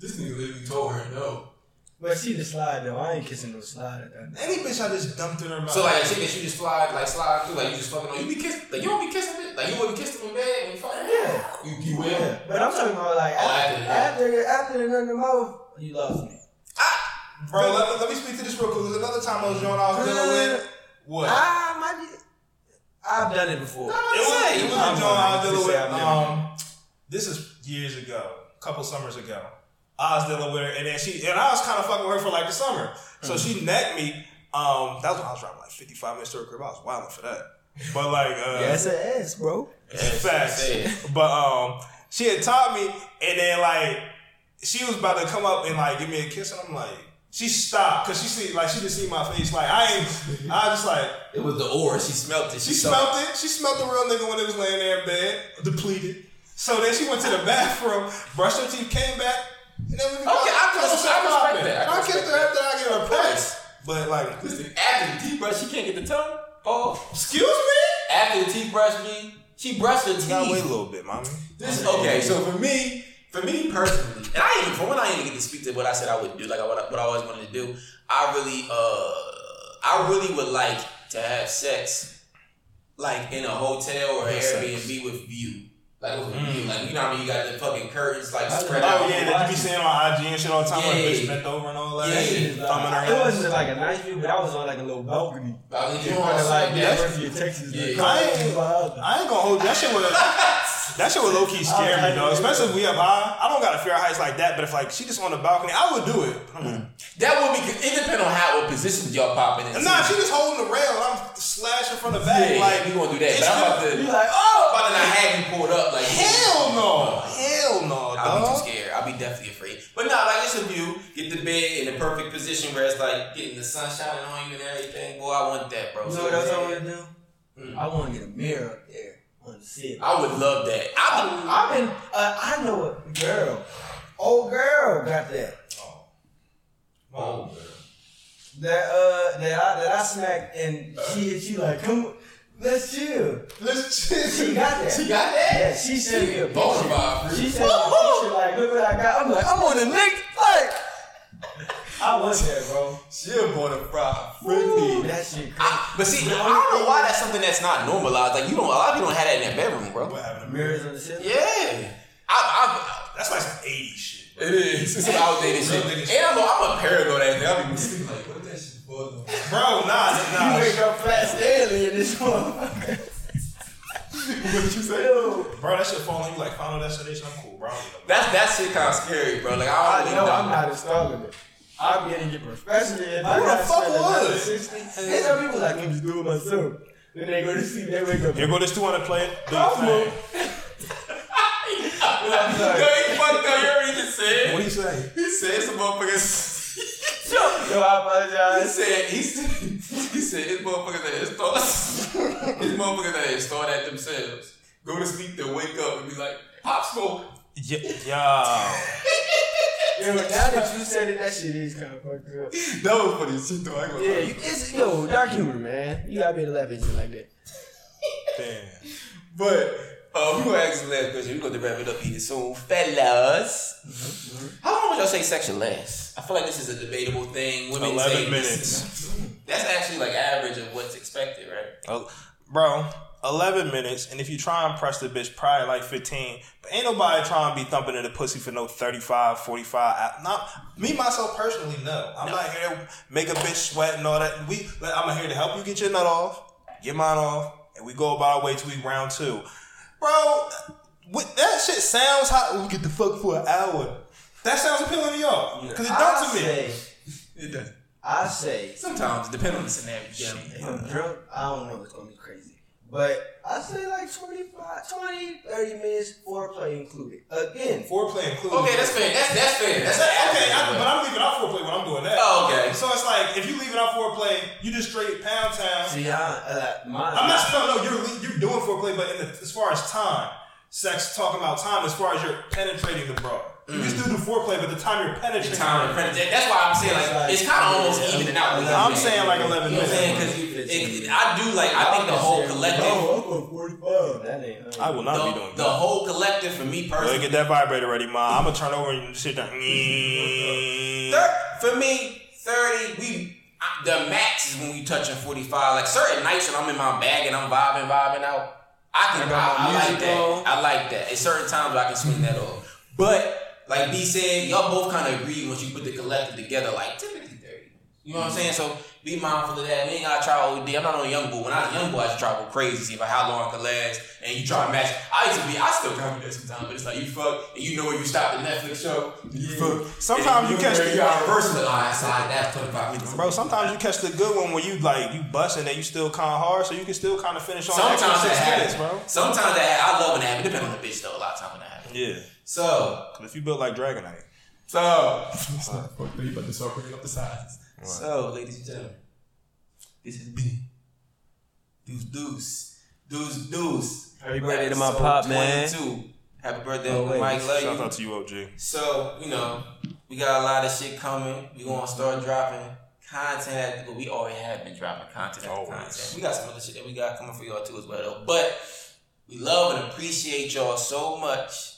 This nigga literally told her no. But she the slide though. I ain't kissing no slide at that. "Any bitch I just dumped in her mouth." So like a chick that you just slide, like slide through, like you just fucking on. You be kissing, like you don't be kissing it, like you wouldn't kiss them in bed when you fuck. Yeah. You, you will. Yeah. But I'm talking about like Oh, after after after after the nut the mouth, you lost me. Bro, let, let me speak to this real quick. There's another time I was John I was dealing with. What? Ah, my. I've done it before. It was, it was a John I was dealing with. Just say I've never Um, this is years ago, a couple summers ago. I was dealing with her, and then she and I was kind of fucking with her for like the summer. So she necked me. Um, that was when I was driving like 55 minutes to her crib. I was wilding for that. But like, uh, Yeah, it's an ass, bro. Facts. But um, she had taught me, and then like she was about to come up and like give me a kiss, and I'm like, she stopped because she see like she just see my face. Like I ain't, I just like. It was the ore. She smelt it. She smelt it. She smelt the real nigga when it was laying there in bed, depleted. So then she went to the bathroom, brushed her teeth, came back, and then we Okay, I can- I respect that. I I can kissed her after I gave her a price. But like, After the teeth brush, she can't get the tongue. Oh, excuse me? after the teeth brush me, she brushed her teeth. Gotta wait a little bit, mommy. This okay. So for me, for me personally, and I even for when I didn't get to speak to what I said I would do, like what I, what I always wanted to do. I really, uh, I really would like to have sex, like in a hotel or Sex. Airbnb with view. Like with view, like you know how I mean. You got the fucking curtains like spread out. Oh yeah, that you be seeing on IG and shit all the time, like Yeah. bitch bent over and all that. Yeah. shit, thumbing her It wasn't like a nice view, but I was on like a little balcony. About to You get know, like like the that. University of Texas. Yeah. like, I ain't, I ain't gonna hold you. That shit would that shit would low key scare me though. Especially if we up high. I don't got a fear of heights like that, but if like she just on the balcony, I would do it. But I'm like, mm. That would be. It depends on how what positions y'all popping in. Nah, she just holding the rail and I'm slashing from the back. Yeah, like we gonna do that. it's But I'm about gonna- to. You like, oh! I'm oh! about to not have you pulled up like Hell no. Oh. Hell no, I'll be too scared. I'll be definitely afraid. But nah, like it's a view. Get the bed in the perfect position where it's like getting the sun shining on you and everything. Boy, I want that, bro. You know So, what else I want to do? Mm. I want to get a mirror up there on the ceiling. I would love that. I would, I've been, uh, I know a girl, old girl got that. oh, That uh, that I that I smacked and she she like, come, let's chill. Listen, She got that. She got that? Yeah, she sent me a Bona picture. fide She sent me a picture like, look what I got. I'm like, I'm on the next like. I want that, bro. She a bona fide Ooh, that shit crazy. I, but see, I don't know why that's something that's not normalized. Like you don't, a lot of people don't have that in their bedroom, bro. What happened to me? Mirrors on the ceiling. Yeah, I, I, That's like some 80s shit. it is. It's some outdated shit. And I'm, a, I'm a paranoid ass nigga. I'll be sleeping like, what that shit for? Bro, nah, nah. You wake up fast early in this motherfucker. What you say? Yo. Bro, that shit fall on you like final destination. I'm cool, bro. I don't need no- That's that shit kind of scary, bro. Like I I don't know I'm not installing it. I'm getting it professionally. If I Who the fuck spend would? another 60, There's some people like, I'm just doing it myself. Then they go to sleep, they wake up. Here go this 200 play. Do your I'm thing. I'm Yo, he fucked up. You heard what he just said? What do you say? He said some motherfuckers. Yo, I He apologize. said he said he said his motherfuckers that install his motherfuckers that install that themselves. Go to sleep, then wake up and be like, pop smoke. Yeah. yeah. Yo, now that you said it, that shit is kind of fucked up. That was funny shit though. I ain't gonna Yeah, lie. you, it's, yo, dark humor, man. You gotta be able to laugh at shit like that. Damn. But uh, we gonna ask the last question. We're gonna wrap it up here soon, fellas. How long would y'all say sex lasts? I feel like this is a debatable thing. Women 11 say minutes. That's actually like average of what's expected, right? Oh, bro, 11 minutes, and if you try and press the bitch, probably like 15. But ain't nobody trying to be thumping in the pussy for no 35, 45. I- Not me, myself, personally, no. I'm not here to make a bitch sweat and all that. We, like, I'm here to help you get your nut off, get mine off, and we go about our way till we round two. Bro, what, that shit sounds hot. We get the fuck for an hour. That sounds appealing to y'all. Because it does to me. say, It does. I say, Sometimes, depending on the scenario. if I'm drunk, I don't know, it's gonna be crazy. But I say like 25, 20, 30 minutes, foreplay included. Again, Foreplay included. Okay, that's fair. That's that's fair. That's That- okay, average. I, but I'm leaving out foreplay when I'm doing that. Oh, okay. So it's like if you leave leaving out foreplay, you just straight pound town. see, I, uh, my, I'm not no, no, you're le- you're doing foreplay, but in the, as far as time, sex talking about time, as far as you're penetrating the bra, you can still do foreplay, but the time you're The penetrating. time to penetrate. That's why I'm saying like it's kind of almost evening out. with I'm women. saying like 11 You know what I'm saying? minutes. Because I do like I think the whole collective, Oh, I'm going 45. That ain't. Uh, I will not be the, doing the that. whole collective for me Go personally. get that vibrator ready, ma. I'm gonna turn over and sit down. Mm. For me, thirty. We I- the max is when we touching forty five. Like certain nights when I'm in my bag and I'm vibing, vibing out. I can. I got I, I like music that. I like that. At certain times I can swing that off. But like B said, y'all both kind of agree once you put the collective together. Like typically thirty. You know what I'm saying? So be mindful of that. We ain't gotta try OD. I'm not on a young boy. When I was a young boy, I to try to go crazy, see about how long it could last, and you try to match. I used to be, I still kind of do that sometimes, but it's like you fuck, and you know where you stop the Netflix show. You fuck. Sometimes you catch the you got reverse the side that 25 minutes. Bro, sometimes you catch the good one when you like you busting and you still kind of hard, so you can still kind of finish on Sometimes that happens, bro. Sometimes that I love when that happens. Depending on the bitch though. A lot of times when that happens. Yeah, So if you built like Dragonite, So, Fuck, you about to start bringing up the sizes. so, ladies and gentlemen, this has been Deuce Deuce. Deuce Deuce. Happy birthday to my Episode pop, man. 22. Happy birthday, Oh, wait. Mike. Love Shout you. out to you, OG. So, you know, we got a lot of shit coming. We gonna mm-hmm. start dropping content but we already have been dropping content after Always. content. We got some other shit that we got coming for y'all too as well though. But we love and appreciate y'all so much.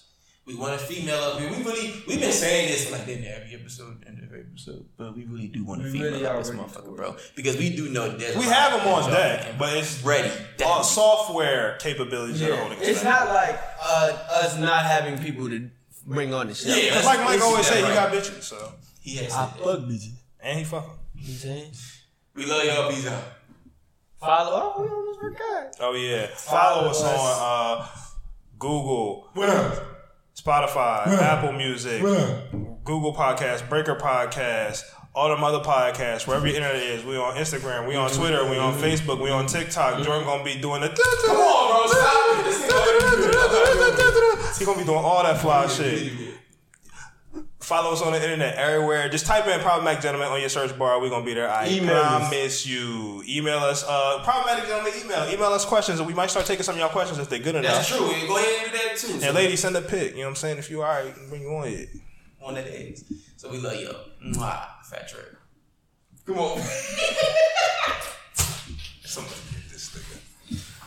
We want a female up here. We really we've been saying this like in every episode, in every episode, but we really do want a We female really up are this motherfucker, bro. Because we do know that We have them on deck, but it's ready. all software capabilities that are Yeah. holding us It's back. not like uh, us not having people to bring on the show. Yeah, It's like Mike always get say, that he got bitches, so He has I said fuck bitches. and he fucking. You know saying? We love y'all. Peace out. Follow. Oh, we almost forgot. Oh yeah, follow us on uh, Google, Spotify, Apple Music, Google Podcast, Breaker Podcast, all them other podcasts, wherever your internet is. We on Instagram, we on Twitter, we on Facebook, we on TikTok. Jordan gonna be doing the. Come on, bro. Stop it. He gonna be doing all that fly shit. Follow us on the internet everywhere. Just type in problematic gentleman on your search bar. We're gonna be there. I Email us. promise you. Email us. Uh, problematic gentleman email. Email us questions, and we might start taking some of y'all questions if they're good enough. That's true. Go ahead and do that too. And ladies, send a pic. You know what I'm saying? If you are, we can bring you on it. Of the eggs. So we love y'all. Mwah. Fat trip. Come on.